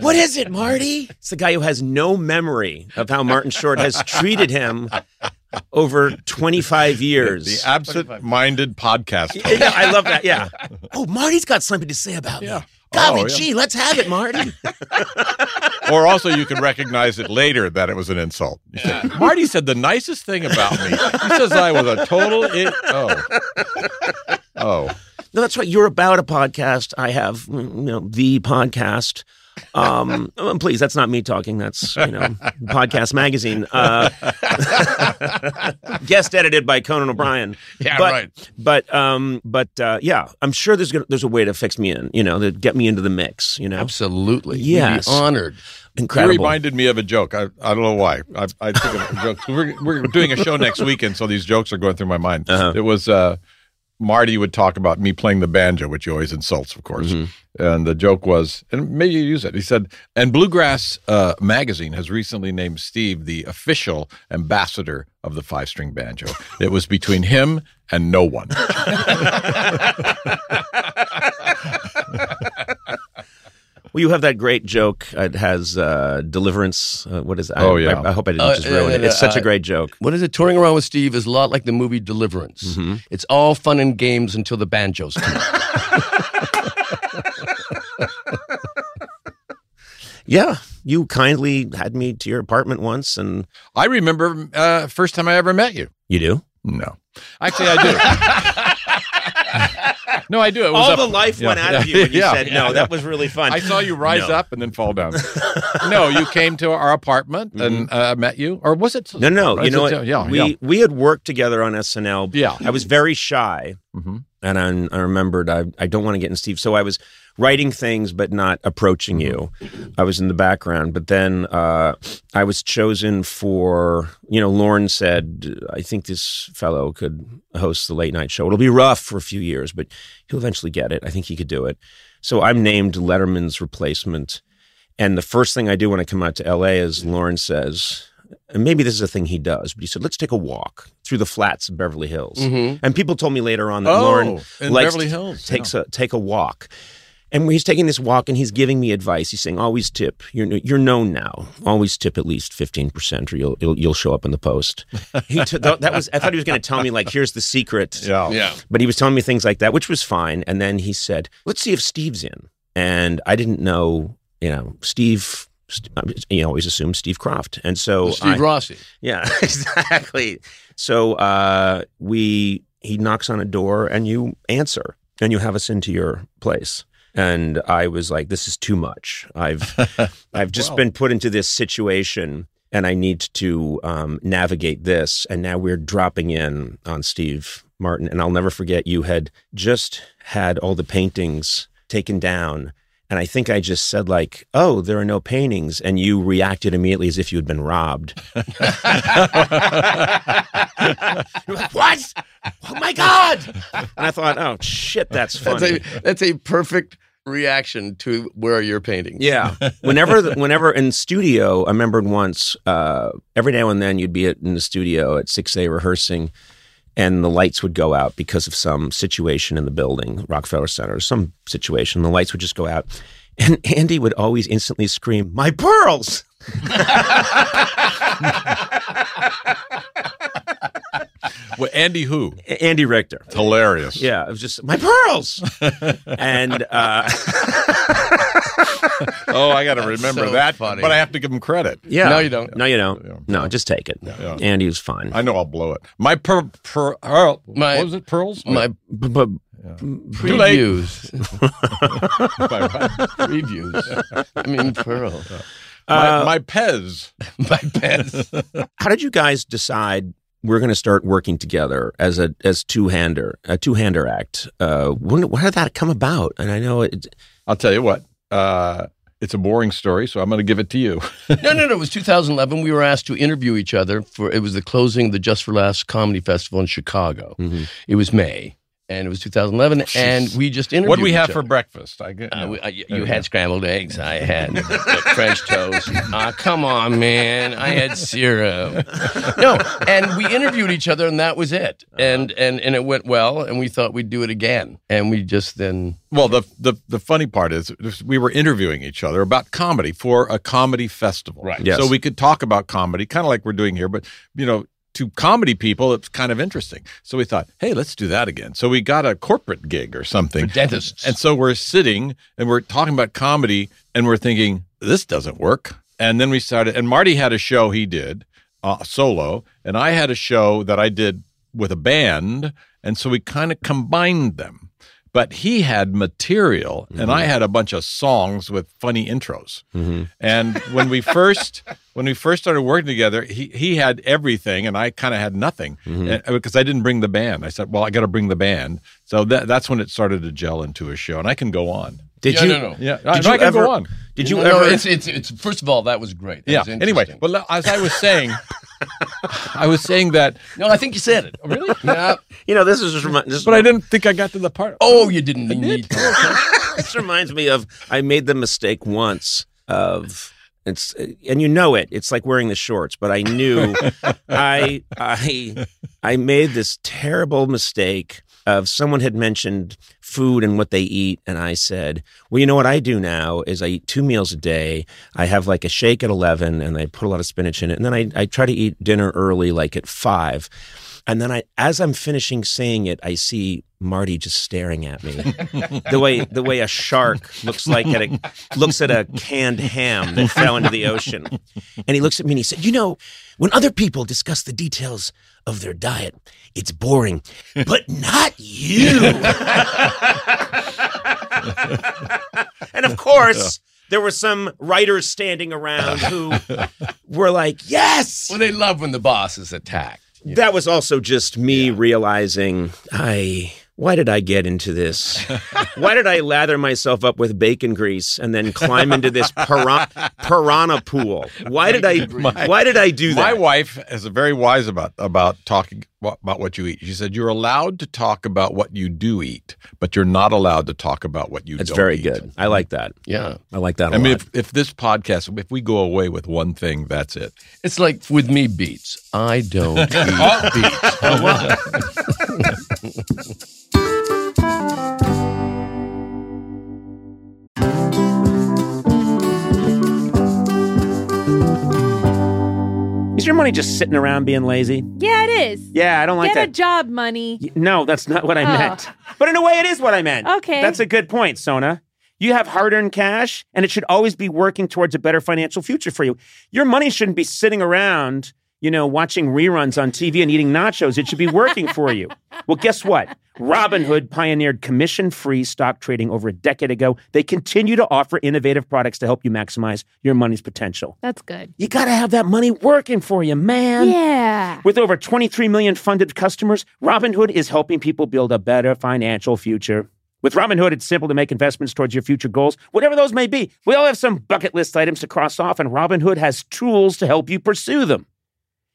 What is it, Marty? It's the guy who has no memory of how Martin Short has treated him over 25 years. The absent-minded podcast. Yeah, I love that. Yeah. Oh, Marty's got something to say about Yeah. me. Golly Oh, yeah. gee, let's have it, Marty. Or also, you can recognize it later that it was an insult. Say, Marty said the nicest thing about me. He says I was a total. It- oh, oh. No, that's right. You're about a podcast. I have, you know, the podcast. Um, please, that's not me talking. That's you know, podcast magazine. Uh, guest edited by Conan O'Brien. Yeah, but, right. But um, but uh, yeah, I'm sure there's gonna, there's a way to fix me in. You know, to get me into the mix. You know, Absolutely. We'd be Yes. honored. You incredible. reminded me of a joke. I, I don't know why. I, I think of a joke. We're, we're doing a show next weekend, so these jokes are going through my mind. Uh-huh. It was uh, Marty would talk about me playing the banjo, which he always insults, of course. And the joke was, and maybe you use it. He said, and Bluegrass uh, magazine has recently named Steve the official ambassador of the five string banjo. It was between him and no one. Well, you have that great joke. It has uh, deliverance. Uh, what is it? I- Oh, yeah. I, I hope I didn't Uh, just ruin it. uh, It's such a uh, great joke. What is it? Touring around with Steve is a lot like the movie Deliverance. Mm-hmm. It's all fun and games until the banjos come. Yeah, you kindly had me to your apartment once, and I remember uh, first time I ever met you. you do. No. Actually, I do. no, I do. It was All up- the life yeah, went out of you when you yeah, said no. That was really fun. I saw you rise No. up and then fall down. no, you came to our apartment and uh, met you, or was it? Mm-hmm. No, no. You know a- what? Yeah, we we had worked together on SNL. Yeah. I was very shy, hmm and I, I remembered I I don't want to get in Steve, so I was writing things but not approaching you. I was in the background, but then uh, I was chosen for. You know, Lorne said, "I think this fellow could host the late night show. It'll be rough for a few years, but he'll eventually get it. I think he could do it." So I'm named Letterman's replacement. And the first thing I do when I come out to LA is Lorne says, and maybe this is a thing he does, but he said, let's take a walk through the flats of Beverly Hills. Mhm. And people told me later on that Oh, Lorne likes Beverly Hills, takes a take a walk. And he's taking this walk and he's giving me advice, he's saying, "Always tip. You're you're known now. Always tip at least fifteen percent, or you'll, you'll you'll show up in the post." He t- that that was. I thought he was going to tell me like, "Here's the secret." Yeah. Yeah. But he was telling me things like that, which was fine. And then he said, "Let's see if Steve's in." And I didn't know, you know, Steve. St- You always assume Steve Kroft, and so Steve I- Rossi. yeah, exactly. So uh, we he knocks on a door and you answer and you have us into your place. And I was like, this is too much. I've I've just Wow. been put into this situation and I need to um, navigate this. And now we're dropping in on Steve Martin. And I'll never forget you had just had all the paintings taken down. And I think I just said like, "Oh, there are no paintings," and you reacted immediately as if you had been robbed. Like, what? Oh my god! And I thought, oh shit, that's That's funny. a that's a perfect reaction to where are your paintings. yeah. Whenever, the- whenever in studio, I remembered once. Uh, every now and then, you'd be at, in the studio at six a rehearsing, and the lights would go out because of some situation in the building, Rockefeller Center, some situation. The lights would just go out, and Andy would always instantly scream, "My pearls!" Well, Andy who? Andy Richter. Hilarious. Yeah, it was just my pearls, and uh, Oh, I got to remember so that. funny. But I have to give him credit. yeah. No, you don't. No, you don't. Yeah. No, just take it. Yeah. Andy was fine. I know I'll blow it. My per, per, pearl. My- what was it? Pearls? My B- but Too late. previews. previews. I mean, Pearl. Uh, my Pez. My pets. how did you guys decide we're going to start working together as a as two hander a two hander act? Uh, when, when did that come about? And I know it. I'll tell you what. Uh, it's a boring story, so I'm going to give it to you. No, no, no. It was 2011. We were asked to interview each other for it was the closing of the Just for Laughs Comedy Festival in Chicago. Mhm. It was May, and it was 2011, and we just interviewed. what do we each have for breakfast? I get. Uh, we- uh, you There we had go. scrambled eggs. I had French toast. Ah, come on, man. I had syrup. No, and we interviewed each other, and that was it. And and and it went well, and we thought we'd do it again, and we just then Well, the, the the funny part is we were interviewing each other about comedy for a comedy festival. Right. Yes. So we could talk about comedy, kind of like we're doing here, but you know, to comedy people, it's kind of interesting. So we thought, hey, let's do that again. So we got a corporate gig or something. For dentists. And so we're sitting and we're talking about comedy and we're thinking, this doesn't work. And then we started, and Marty had a show he did uh, solo, and I had a show that I did with a band. And so we kind of combined them. But he had material, and I mm-hmm. had a bunch of songs with funny intros. Mm-hmm. And when we first when we first started working together, he he had everything, and I kind of had nothing And- because I didn't bring the band. I said, "Well, I got to bring the band." So that, that's when it started to gel into a show, and I can go on. Did Yeah, you? no, no. Yeah, Did I, you I can ever? go on. Did you No, ever? no, it's, it's, it's, first of all, that was great. That Yeah. was Anyway, interesting. well, as I was saying, I was saying that, no, I think you said it. Oh, really? Yeah. you know, this is just remi- this, but I didn't think I got to the part. Oh, you didn't need to. this reminds me of I made the mistake once of it's and you know it. It's like wearing the shorts, but I knew I I I made this terrible mistake of someone had mentioned food and what they eat and I said, "Well, you know what I do now is I eat two meals a day. I have like a shake at 11 and I put a lot of spinach in it and then I I try to eat dinner early like at 5." And then I as I'm finishing saying it, I see Marty just staring at me. the way the way a shark looks like at a looks at a canned ham that fell into the ocean. And he looks at me and he said, "You know, when other people discuss the details of their diet, it's boring, but not you." and of course, there were some writers standing around who were like, "Yes." Well, they love when the boss is attacked. That was also just me realizing I why did I get into this? why did I lather myself up with bacon grease and then climb into this piran- piranha pool? Why did I why did I do that? My wife is very wise about about talking about what you eat. She said you're allowed to talk about what you do eat, but you're not allowed to talk about what you That's don't eat. It's very eat. good. I like that. Yeah. I like that a I mean, lot. if, if this podcast, if we go away with one thing, that's it. It's like with me, beets. I don't eat beets. Oh, Is your money just sitting around being lazy? Yeah, it is. Yeah, I don't like Get a that. job, money. Y- No, that's not what I Oh. meant. But in a way, it is what I meant. Okay. That's a good point, Sona. You have hard earned cash, and it should always be working towards a better financial future for you. Your money shouldn't be sitting around, you know, watching reruns on TV and eating nachos. It should be working for you. Well, guess what? Robinhood pioneered commission free stock trading over a decade ago. They continue to offer innovative products to help you maximize your money's potential. That's good. You got to have that money working for you, man. Yeah. With over 23 million funded customers, Robinhood is helping people build a better financial future. With Robinhood, it's simple to make investments towards your future goals, whatever those may be. We all have some bucket list items to cross off, and Robinhood has tools to help you pursue them.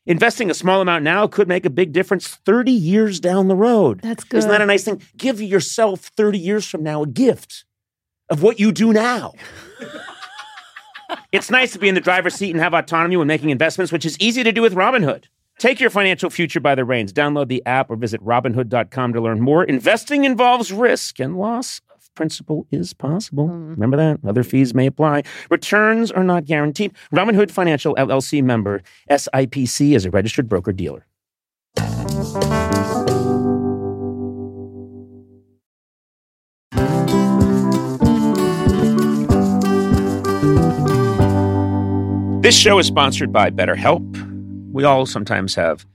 Investing a small amount now could make a big difference 30 years down the road. That's good. Isn't that a nice thing? Give yourself 30 years from now a gift of what you do now. it's nice to be in the driver's seat and have autonomy when making investments, which is easy to do with Robinhood. Take your financial future by the reins. Download the app or visit robinhood.com to learn more. Investing involves risk and loss of principal is possible. Hmm. Remember that? Other fees may apply. Returns are not guaranteed. Robinhood Financial LLC member SIPC is a registered broker dealer. This show is sponsored by BetterHelp. We all sometimes have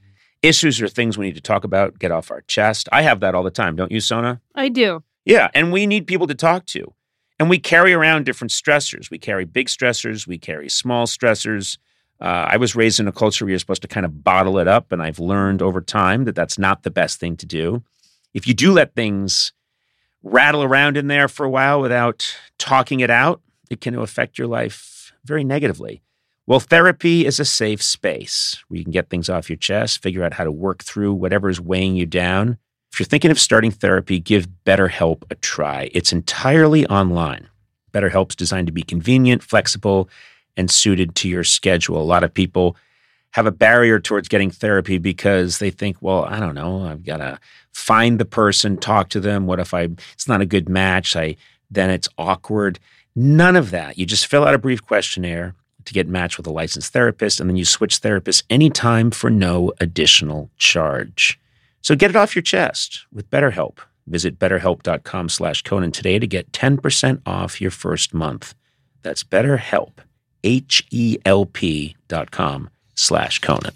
issues or things we need to talk about, get off our chest. I have that all the time, don't you, Sona? I do. Yeah, and we need people to talk to. And we carry around different stressors. We carry big stressors, we carry small stressors. Uh, I was raised in a culture where you're supposed to kind of bottle it up, and I've learned over time that that's not the best thing to do. If you do let things rattle around in there for a while without talking it out, it can affect your life very negatively. Well, therapy is a safe space where you can get things off your chest, figure out how to work through whatever is weighing you down. If you're thinking of starting therapy, give BetterHelp a try. It's entirely online. BetterHelp's designed to be convenient, flexible, and suited to your schedule. A lot of people have a barrier towards getting therapy because they think, well, I don't know, I've got to find the person, talk to them. What if I it's not a good match? I then it's awkward. None of that. You just fill out a brief questionnaire. to get matched with a licensed therapist, and then you switch therapists anytime for no additional charge. So get it off your chest with BetterHelp. Visit betterhelp.com slash Conan today to get 10% off your first month. That's BetterHelp, H-E-L-P dot com slash Conan.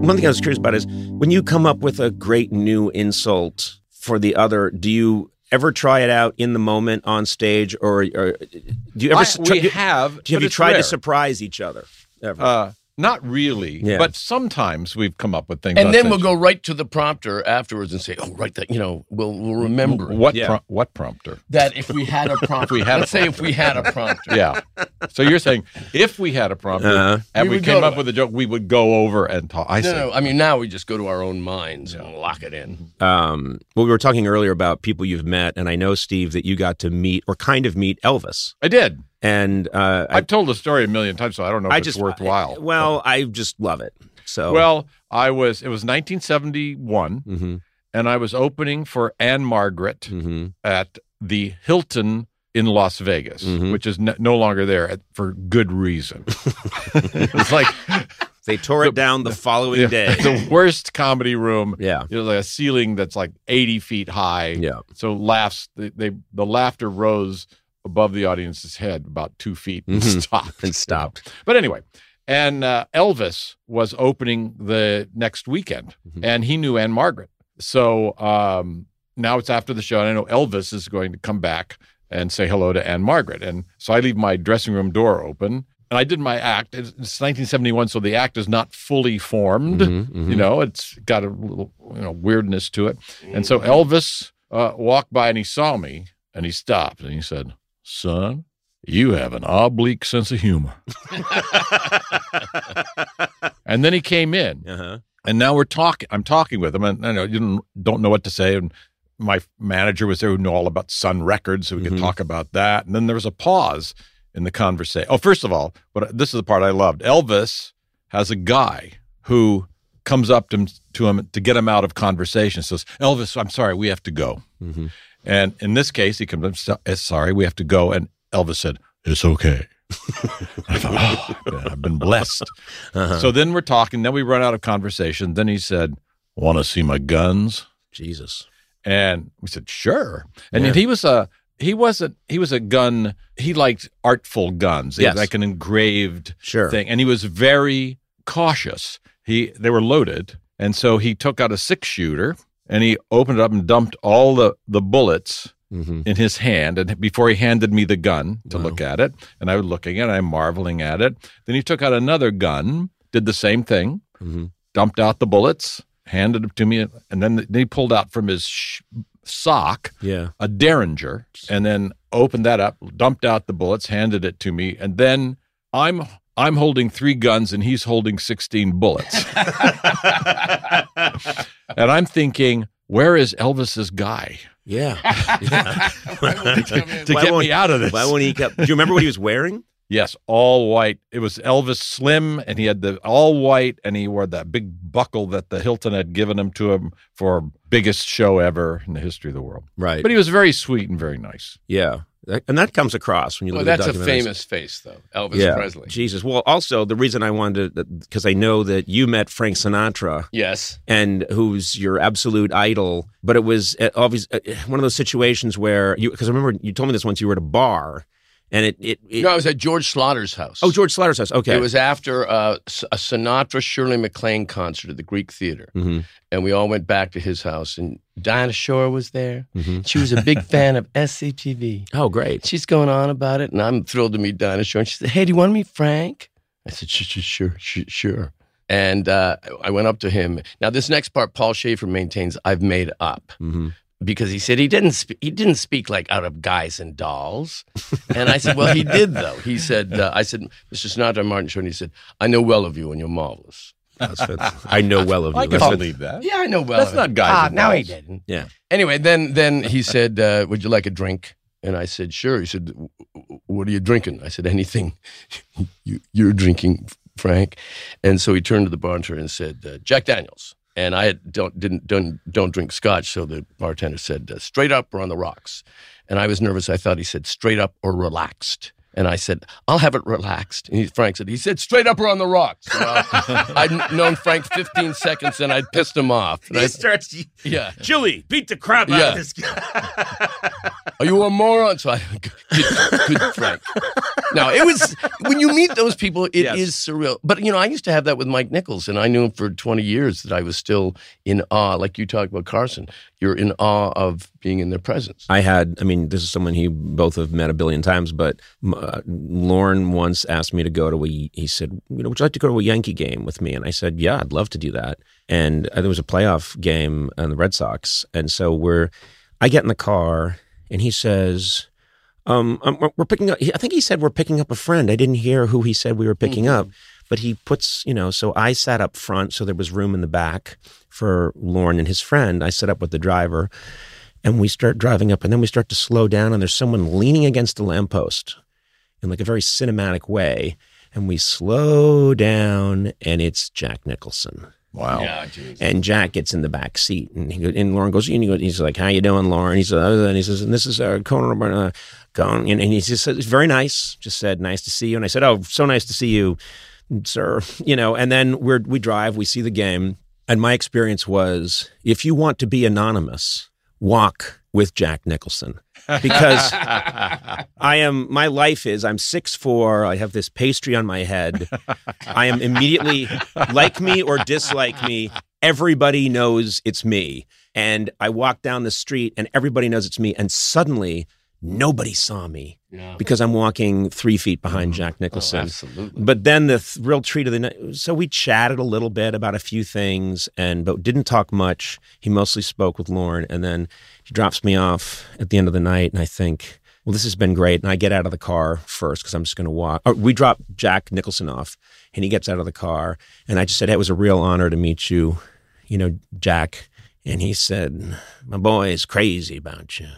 One thing I was curious about is when you come up with a great new insult for the other, do you ever try it out in the moment on stage, or, or do you ever? I- try- we do- have. do have you tried rare. to surprise each other? Ever? Uh, not really, Yeah. but sometimes we've come up with things. And then we'll go right to the prompter afterwards and say, "Oh, right, that you know, we'll we'll remember. What Yeah. pro- what prompter? that if we had a prompter. we had a let's say if we had a prompter. Yeah. so you're saying if we had a prompter Uh-huh. and We we, came up it. with a joke, we would go over and talk. I No, see. no. I mean, now we just go to our own minds and lock it in. um, well, we were talking earlier about people you've met, and I know Steve that you got to meet or kind of meet Elvis, I did. And uh, I, I've told the story a million times, so I don't know if I it's just worthwhile. well, I just love it. So well, I was. It was 1971, hmm and I was opening for Ann-Margret hmm at the Hilton in Las Vegas, Mhm. which is no longer there at, for good reason. it's like they tore it The- down the following day. the worst comedy room. yeah, You know, like a ceiling that's like 80 feet high. yeah. So laughs, they, they the laughter rose above the audience's head about two feet and Mhm. stopped. And stopped. But anyway, and uh, Elvis was opening the next weekend, Mhm. and he knew Ann-Margret. So um, now it's after the show, and I know Elvis is going to come back and say hello to Ann-Margret. And so I leave my dressing room door open, and I did my act. It's, it's 1971, so the act is not fully formed. Mhm, mhm. You know, it's got a little you know weirdness to it. And so Elvis uh, walked by and he saw me and he stopped and he said, "Son, you have an oblique sense of humor." and then he came in, Uh-huh. and now we're talking. I'm talking with him, and I know you don't, know what to say. And my manager was there who knew all about Sun Records, so we could talk about that. And then there was a pause in the conversation. Oh, first of all, but this is the part I loved. Elvis has a guy who comes up to him, to him to get him out of conversation. Says, "Elvis, I'm sorry, we have to go." Mhm. And in this case, he comes up, eh, "Sorry, we have to go." And Elvis said, "It's okay." I thought, oh, man, I've been blessed. Uh-huh. So then we're talking. Then we run out of conversation. Then he said, "Want to see my guns?" Jesus. And we said, "Sure." And Yeah. he was a he wasn't he was a gun. He liked artful guns. Yes. like an engraved Sure. thing, and he was very cautious. He they were loaded, and so he took out a six shooter and he opened it up and dumped all the the bullets hmm in his hand and before he handed me the gun to Wow. look at it and i was looking at it i'm marveling at it then he took out another gun did the same thing hmm dumped out the bullets handed it to me and then then he pulled out from his sh- sock Yeah. a derringer and then opened that up dumped out the bullets handed it to me and then i'm i'm holding three guns and he's holding 16 bullets and i'm thinking where is elvis's guy Yeah. yeah. to get me out of this Why won't he kept, Do you remember what he was wearing? Yes, all white. It was Elvis Slim, and he had the all white, and he wore that big buckle that the Hilton had given him to him for biggest show ever in the history of the world. Right. But he was very sweet and very nice. yeah. And that comes across when you Well, look at it. That's a famous face, though. Elvis yeah. Presley. Jesus. Well, also the reason I wanted to, because I know that you met Frank Sinatra, Yes. and who's your absolute idol. But it was uh, obvious uh, one of those situations where you, because I remember you told me this once. You were at a bar, and it, it, it No, I was at George Schlatter's house. oh George Schlatter's house. Okay, It was after uh, S- a Sinatra Shirley MacLaine concert at the Greek Theater. Mhm. And we all went back to his house, and Dinah Shore was there. Mhm. She was a big fan of SCTV. Oh, great. She's going on about it, and I'm thrilled to meet Dinah Shore. And she said, Hey, do you want to meet Frank? I said, Sure, sure, sure. And uh, I went up to him. Now, this next part, Paul Shaffer maintains I've made up hmm because he said he didn't sp- he didn't speak like out of guys and dolls, and I said, well, he did though. He said, uh, I said, Mr. Sinatra, Martin Short, and he said, I know well of you and you're marvelous. That's fantastic. I know well of you. I can That's believe that. Yeah, I know well. That's of not him. guys Ah, and now he dolls. didn't. Yeah. Anyway, then then he said, uh, "Would you like a drink?" And I said, "Sure." He said, "W- w- "What are you drinking?" I said, "Anything you, you're drinking, Frank." And so he turned to the bartender and said, uh, "Jack Daniels." And I don't didn't don't don't drink scotch. So the bartender said, uh, "Straight up or on the rocks," and I was nervous. I thought he said straight up or relaxed. And I said, I'll have it relaxed. And he, Frank said, he said, straight up or on the rocks. You uh, know, I'd known Frank 15 seconds and I'd pissed him off. And I, He starts. yeah. Chili, beat the crap out Yeah. of this guy. Are you a moron? So I, good, good Frank. No, it was, when you meet those people, it is Yes. surreal. But, you know, I used to have that with Mike Nichols, and I knew him for 20 years that I was still in awe. Like you talked about Carson, you're in awe of being in their presence. I had, I mean, this is someone he both have met a billion times, but uh, Lorne once asked me to go to a, he said, you know, would you like to go to a Yankee game with me? And I said, yeah, I'd love to do that. And uh, there was a playoff game on the Red Sox. And so we're, I get in the car and he says, um, um, we're- we're picking up, I think he said we're picking up a friend. I didn't hear who he said we were picking up, but he puts, you know, so I sat up front, so there was room in the back for Lorne and his friend. I sat up with the driver and we start driving up and then we start to slow down and there's someone leaning against a lamppost in like a very cinematic way and we slow down and it's jack nicholson Wow. Yeah, and jack gets in the back seat and, he, go- and lorne goes and he goes, he's like how you doing lorne he says "Uh," and he says and this is uh, conan uh, Conan," and, and he just said it's very nice just said nice to see you and i said oh so nice to see you sir you know and then we're we drive we see the game and my experience was if you want to be anonymous walk with jack nicholson because I am my life is I'm six four. I have this pastry on my head. I am immediately like me or dislike me. Everybody knows it's me. And I walk down the street and everybody knows it's me. And suddenly nobody saw me Yeah. because I'm walking three feet behind mm-hmm. Jack Oh, Nicholson. absolutely. But then the th- real treat of the night. So we chatted a little bit about a few things, and but didn't talk much. He mostly spoke with Lorne, and then he drops me off at the end of the night, and I think, well, this has been great. And I get out of the car first because I'm just going to walk. Or we drop Jack Nicholson off, and he gets out of the car, and I just said, hey, it was a real honor to meet you, you know, Jack. And he said, my boy is crazy about you.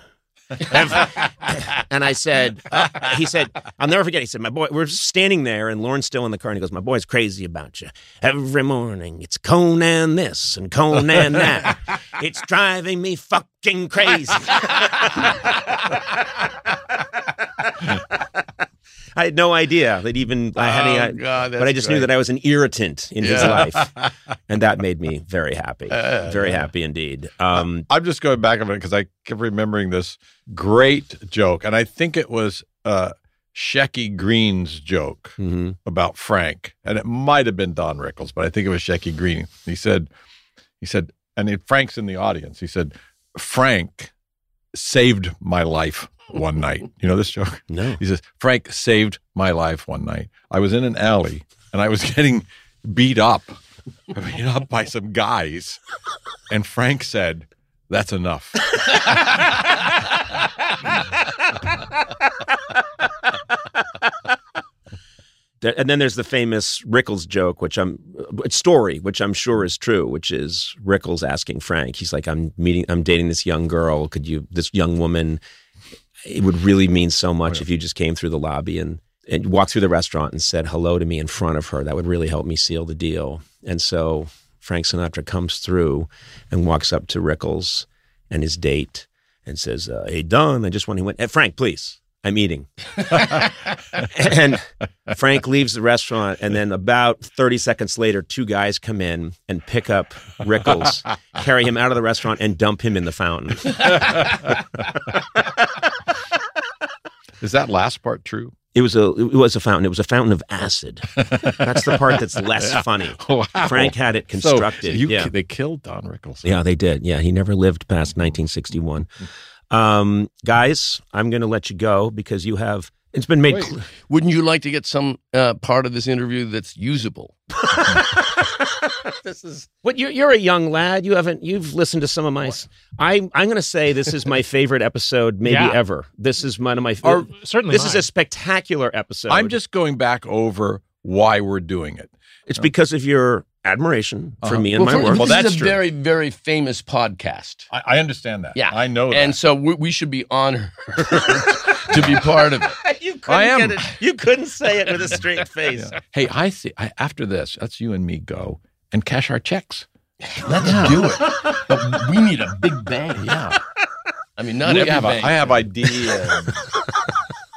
and I said, uh, he said, I'll never forget. He said, my boy, we're standing there and Lorne's still in the car and he goes, my boy's crazy about you. Every morning it's Conan this and Conan that. It's driving me fucking crazy. I had no idea that even I had Oh, any, God, but I that's just knew that I was an irritant in his life. And that made me very happy. very happy indeed. Um, I'm just going back a minute because I kept remembering this great joke, and I think it was uh, Shecky Greene's joke mhm. about Frank, and it might have been Don Rickles, but I think it was Shecky Green. He said, he said, and it, Frank's in the audience. He said, Frank saved my life one night. You know this joke? No. He says, Frank saved my life one night. I was in an alley and I was getting beat up, beat up by some guys. And Frank said, That's enough. And then there's the famous Rickles joke, which I'm uh, story, which I'm sure is true, which is Rickles asking Frank. He's like, "I'm meeting, I'm dating this young girl. Could you, this young woman? It would really mean so much if you just came through the lobby and and walked through the restaurant and said hello to me in front of her. That would really help me seal the deal." And so Frank Sinatra comes through and walks up to Rickles and his date and says, uh, "Hey Don, I just want to went. Hey, Frank, please." I'm eating. and Frank leaves the restaurant, and then about 30 seconds later, two guys come in and pick up Rickles, carry him out of the restaurant, and dump him in the fountain. Is that last part true? It was a it was a fountain. It was a fountain of acid. That's the part that's less funny. Wow. Frank had it So constructed. you, yeah. They killed Don Rickles. Yeah, they did. Yeah, he never lived past 1961. Um, guys, I'm going to let you go because you have. It's been made. Wait. Wouldn't you like to get some uh, part of this interview that's usable? this is what you're. You're a young lad. You haven't. You've listened to some of my. I'm. going to say this is my favorite episode, maybe Yeah. ever. This is one of my. Or certainly this is a spectacular episode. I'm just going back over why we're doing it. It's oh. because of your admiration for Uh-huh. me and well, my for- work. Well, this that's is a true. very, very famous podcast. I, I understand that. Yeah. I know And so we, we should be honored to be part of it. you I am. get it. You couldn't say it with a straight face. Hey, I see. I, after this, let's you and me go and cash our checks. Let's do it. But we need a big bang. Yeah. I mean, not we every have a, bang. I have ideas.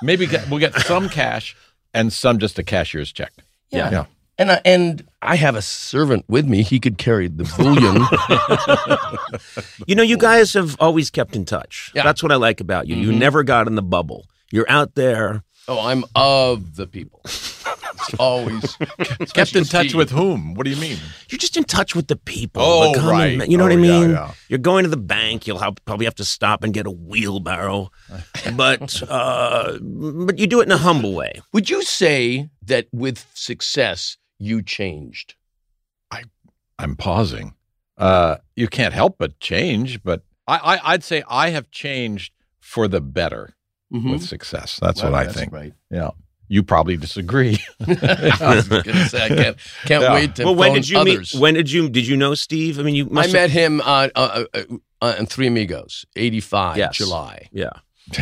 Maybe get, we'll get some cash and some just a cashier's check. Yeah. Yeah. And I, and I have a servant with me. He could carry the bullion. You know, you guys have always kept in touch. Yeah. That's what I like about you. You Mhm. never got in the bubble. You're out there. oh, I'm of the people. Always Kept in touch with whom? What do you mean? You're just in touch with the people. Oh, the common right. You know what I Oh, yeah, mean? yeah. You're going to the bank. You'll have, probably have to stop and get a wheelbarrow, but uh, but you do it in a humble way. Would you say that with success you changed? I I'm pausing. Uh, you can't help but change, but I, I, I'd say I have changed for the better with success. That's Well, what I that's think. Right. Yeah. You probably disagree. I was gonna say I can't can't Yeah. wait to well, when phone did you others. meet? When did you did you know Steve? I mean, you I have- met him uh, uh, uh, uh, in Three Amigos, eighty five Yes. July, Yeah.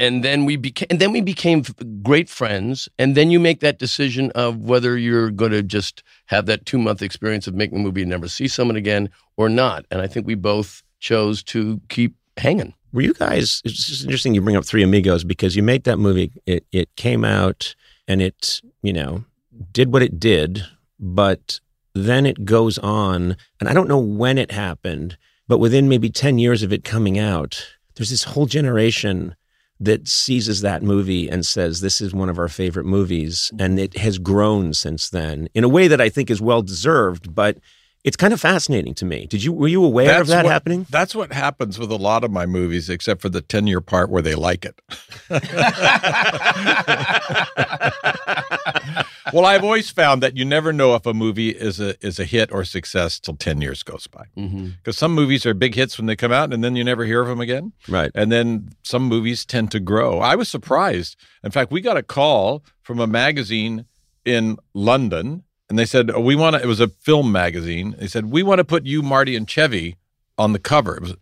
and then we became and then we became great friends. And then you make that decision of whether you're going to just have that two month experience of making a movie and never see someone again or not. And I think we both chose to keep hanging. Were you guys? It's just interesting you bring up Three Amigos because you made that movie. It it came out and it you know did what it did, but then it goes on, and I don't know when it happened, but within maybe ten years of it coming out, there's this whole generation that seizes that movie and says this is one of our favorite movies, mm-hmm. and it has grown since then in a way that I think is well deserved, but. It's kind of fascinating to me. Did you were you aware of that what, happening? That's what happens with a lot of my movies, except for the 10 year part where they like it. well, I've always found that you never know if a movie is a is a hit or success till 10 years goes by. Mm-hmm. Because some movies are big hits when they come out and then you never hear of them again. Right. And then some movies tend to grow. I was surprised. In fact, we got a call from a magazine in London and they said, oh, We want to, it was a film magazine. They said, We want to put you, Marty, and Chevy on the cover. Was,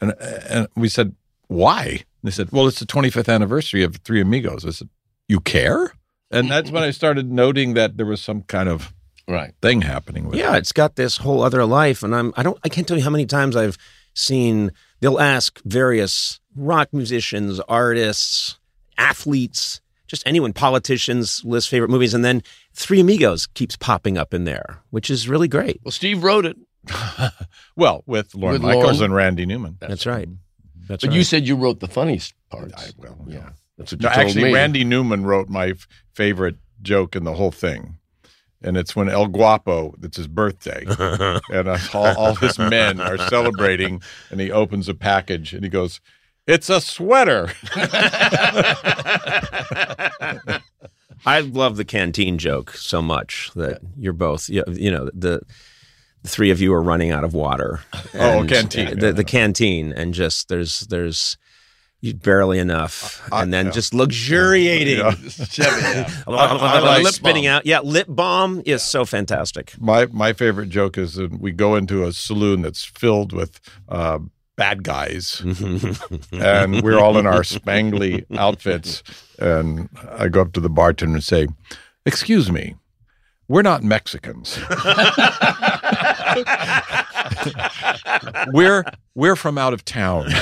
and, and we said, Why? And they said, Well, it's the 25th anniversary of Three Amigos. I said, You care? And that's when I started noting that there was some kind of Right. thing happening with it. Yeah, it. it's got this whole other life, and I'm I don't I can't tell you how many times I've seen they'll ask various rock musicians, artists, athletes, just anyone, politicians list favorite movies, and then Three Amigos keeps popping up in there, which is really great. Well, Steve wrote it, Well, with Lorne With Michaels Lorne. and Randy Newman. That's right. That's but right. you said you wrote the funniest parts. I will. yeah, that's what you No, told actually, me. Randy Newman wrote my f- favorite joke in the whole thing. And it's when El Guapo, it's his birthday, and uh, all, all his men are celebrating, and he opens a package and he goes, It's a sweater. I love the canteen joke so much that you're both, you you know, the, the three of you are running out of water. Oh, canteen, uh, The, yeah. the canteen, and just there's there's barely enough, I- and then yeah. just luxuriating, Yeah. I like- spitting out. Yeah, lip balm is so fantastic. My my favorite joke is that we go into a saloon that's filled with uh, bad guys, and we're all in our spangly outfits. And I go up to the bartender and say, "Excuse me, we're not Mexicans. we're we're from out of town."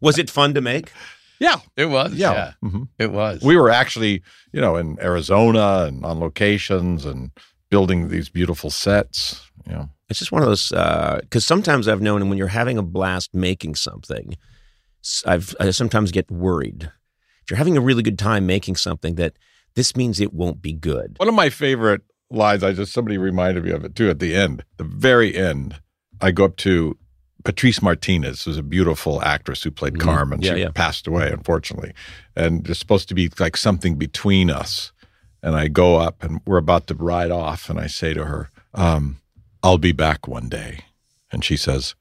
Was it fun to make? Yeah, It was. yeah. Yeah, Mhm. it was. We were actually, you know, in Arizona and on locations and building these beautiful sets. You know, It's just one of those because sometimes I've known, and when you're having a blast making something, s- I've I sometimes get worried. If you're having a really good time making something, that this means it won't be good. One of my favorite lines, I just somebody reminded me of it too at the end, the very end. I go up to Patrice Martinez, who's a beautiful actress who played Mhm. Carmen. Yeah, she yeah. passed away, unfortunately. And there's supposed to be like something between us. And I go up and we're about to ride off. And I say to her, um, I'll be back one day. And she says,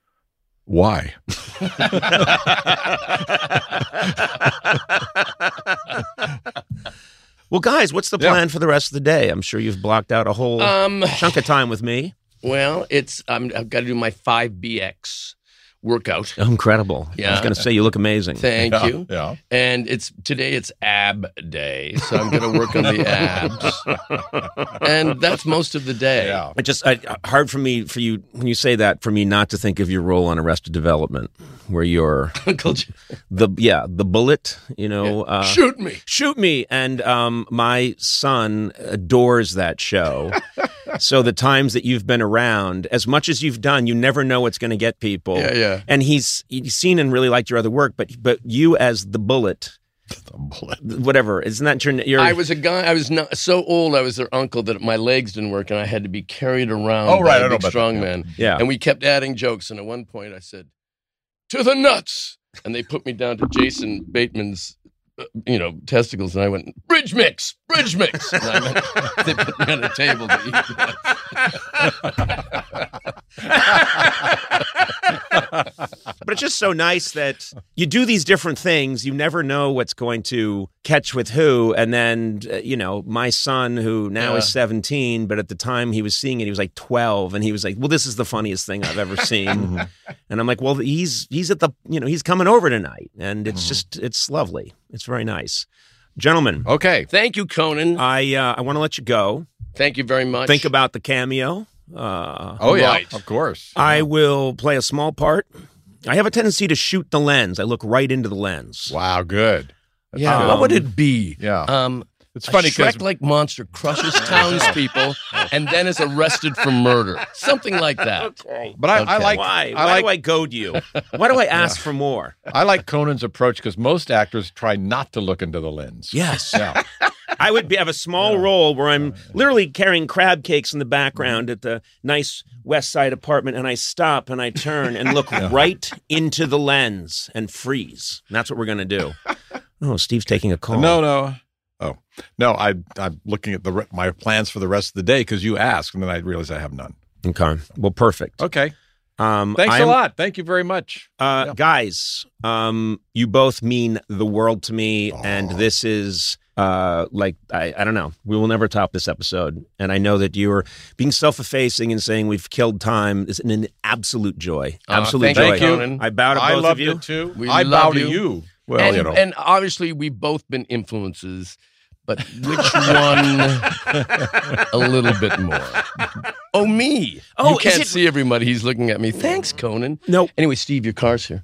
Why? Well, guys, what's the Yeah. plan for the rest of the day? I'm sure you've blocked out a whole um, chunk of time with me. well, it's I'm, I've got to do my five BX, workout. Incredible. Yeah. I was going to say you look amazing. Thank Yeah, you. Yeah. And it's today it's ab day, so I'm going to work on the abs, and that's most of the day. Yeah. It just I, hard for me for you when you say that for me not to think of your role on Arrested Development, where you're Uncle the yeah the bullet. You know, uh, shoot me. shoot me. And um, my son adores that show. so the times that you've been around, as much as you've done, you never know what's going to get people. Yeah, yeah. And he's he's seen and really liked your other work, but but you as the bullet, The bullet. whatever, isn't that your? your I was a guy. I was not so old. I was their uncle that my legs didn't work, and I had to be carried around Oh, right, by I a know big about strong that, man. yeah. And we kept adding jokes. And at one point, I said, "To the nuts!" And they put me down to Jason Bateman's, uh, you know, testicles, and I went, "Bridge mix, bridge mix." And I meant, they put me on a table to but it's just so nice that you do these different things. You never know what's going to catch with who. And then, uh, you know, my son, who now Yeah. is 17, but at the time he was seeing it, he was like 12. And he was like, well, this is the funniest thing I've ever seen. and I'm like, well, he's, he's at the, you know, he's coming over tonight. And it's just, it's lovely. It's very nice. Gentlemen, Okay. Thank you, Conan. I, uh, I want to let you go. Thank you very much. Think about the cameo. Uh, Oh yeah, Right. of course. I will play a small part. I have a tendency to shoot the lens. I look right into the lens. Wow, good. That's Yeah, good. what would it be? Yeah. Um, It's funny because Shrek-like monster crushes townspeople and then is arrested for murder. Something like that. Okay. but I, I like Why? I Why like do I goad you? Why do I ask for more? I like Conan's approach because most actors try not to look into the lens. Yes. Yeah. I would be, have a small role where I'm literally carrying crab cakes in the background at the nice West Side apartment, and I stop and I turn and look right into the lens and freeze. And that's what we're going to do. Oh, Steve's taking a call. No, no. Oh no, I I'm looking at the re- my plans for the rest of the day because you asked, and then I realized I have none. Okay. Well, perfect. Okay. Um, Thanks I'm- a lot. Thank you very much. Uh, Yeah. Guys, um, you both mean the world to me, and this is uh, like I, I don't know. We will never top this episode, and I know that you are being self-effacing and saying we've killed time is an absolute joy, Uh, absolute thank joy. you, Conan. I bow to I both loved of you. it too. We I love bow you. to you. Well, and, you know. and obviously, we've both been influences, but which one a little bit more? Oh, me. Oh, you can't it- see everybody. He's looking at me. Thanks, Conan. No, Anyway, Steve, your car's here.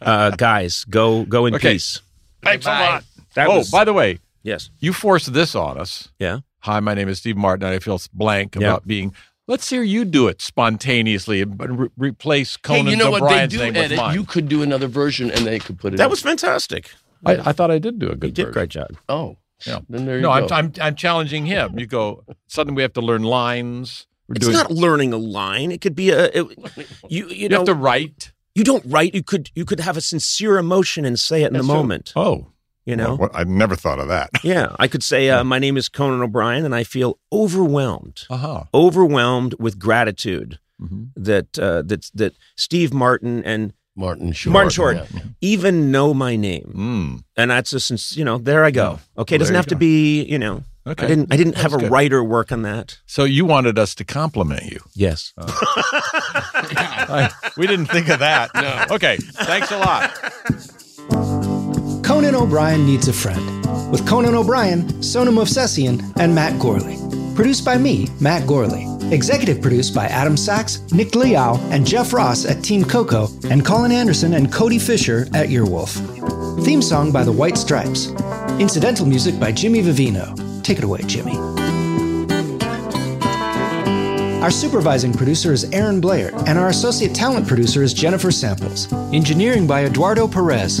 uh, guys, go go in Okay. peace. Thanks a lot. That oh, was by the way, yes, you forced this on us. yeah. Hi, my name is Steve Martin, I feel blank Yeah. about being. Let's hear you do it spontaneously and re- replace Hey, Conan you know what they do name with edit? mine. You could do another version, and they could put it. That in. was fantastic. I, I thought I did do a You good. did version. great job. Oh, Yeah. Then there you No, go. I'm, I'm I'm challenging him. You go. Suddenly we have to learn lines. We're It's doing. not learning a line. It could be a it, you you you know have to write. you don't write. You could you could have a sincere emotion and say it in That's the true. moment. Oh, You know. Well, I never thought of that. Yeah, I could say, uh, My name is Conan O'Brien, and I feel overwhelmed, uh huh. overwhelmed with gratitude Mm-hmm. that uh, that that Steve Martin and Martin Short. Martin Short Yeah. even know my name, Mm. and that's a since you know there I go. Okay, it Well, doesn't have you to be you know. Okay. I didn't I didn't have That's a good. writer work on that. So you wanted us to compliment you. Yes. I- we didn't think of that. No. Okay. Thanks a lot. Conan O'Brien Needs a Friend, with Conan O'Brien, Sona Movsesian, and Matt Gourley. Produced by me, Matt Gourley. Executive produced by Adam Sachs, Nick Liao, and Jeff Ross at Team Coco, and Colin Anderson and Cody Fisher at Earwolf. Theme song by the White Stripes. Incidental music by Jimmy Vivino. Take it away, Jimmy. Our supervising producer is Aaron Blair, and our associate talent producer is Jennifer Samples. Engineering by Eduardo Perez.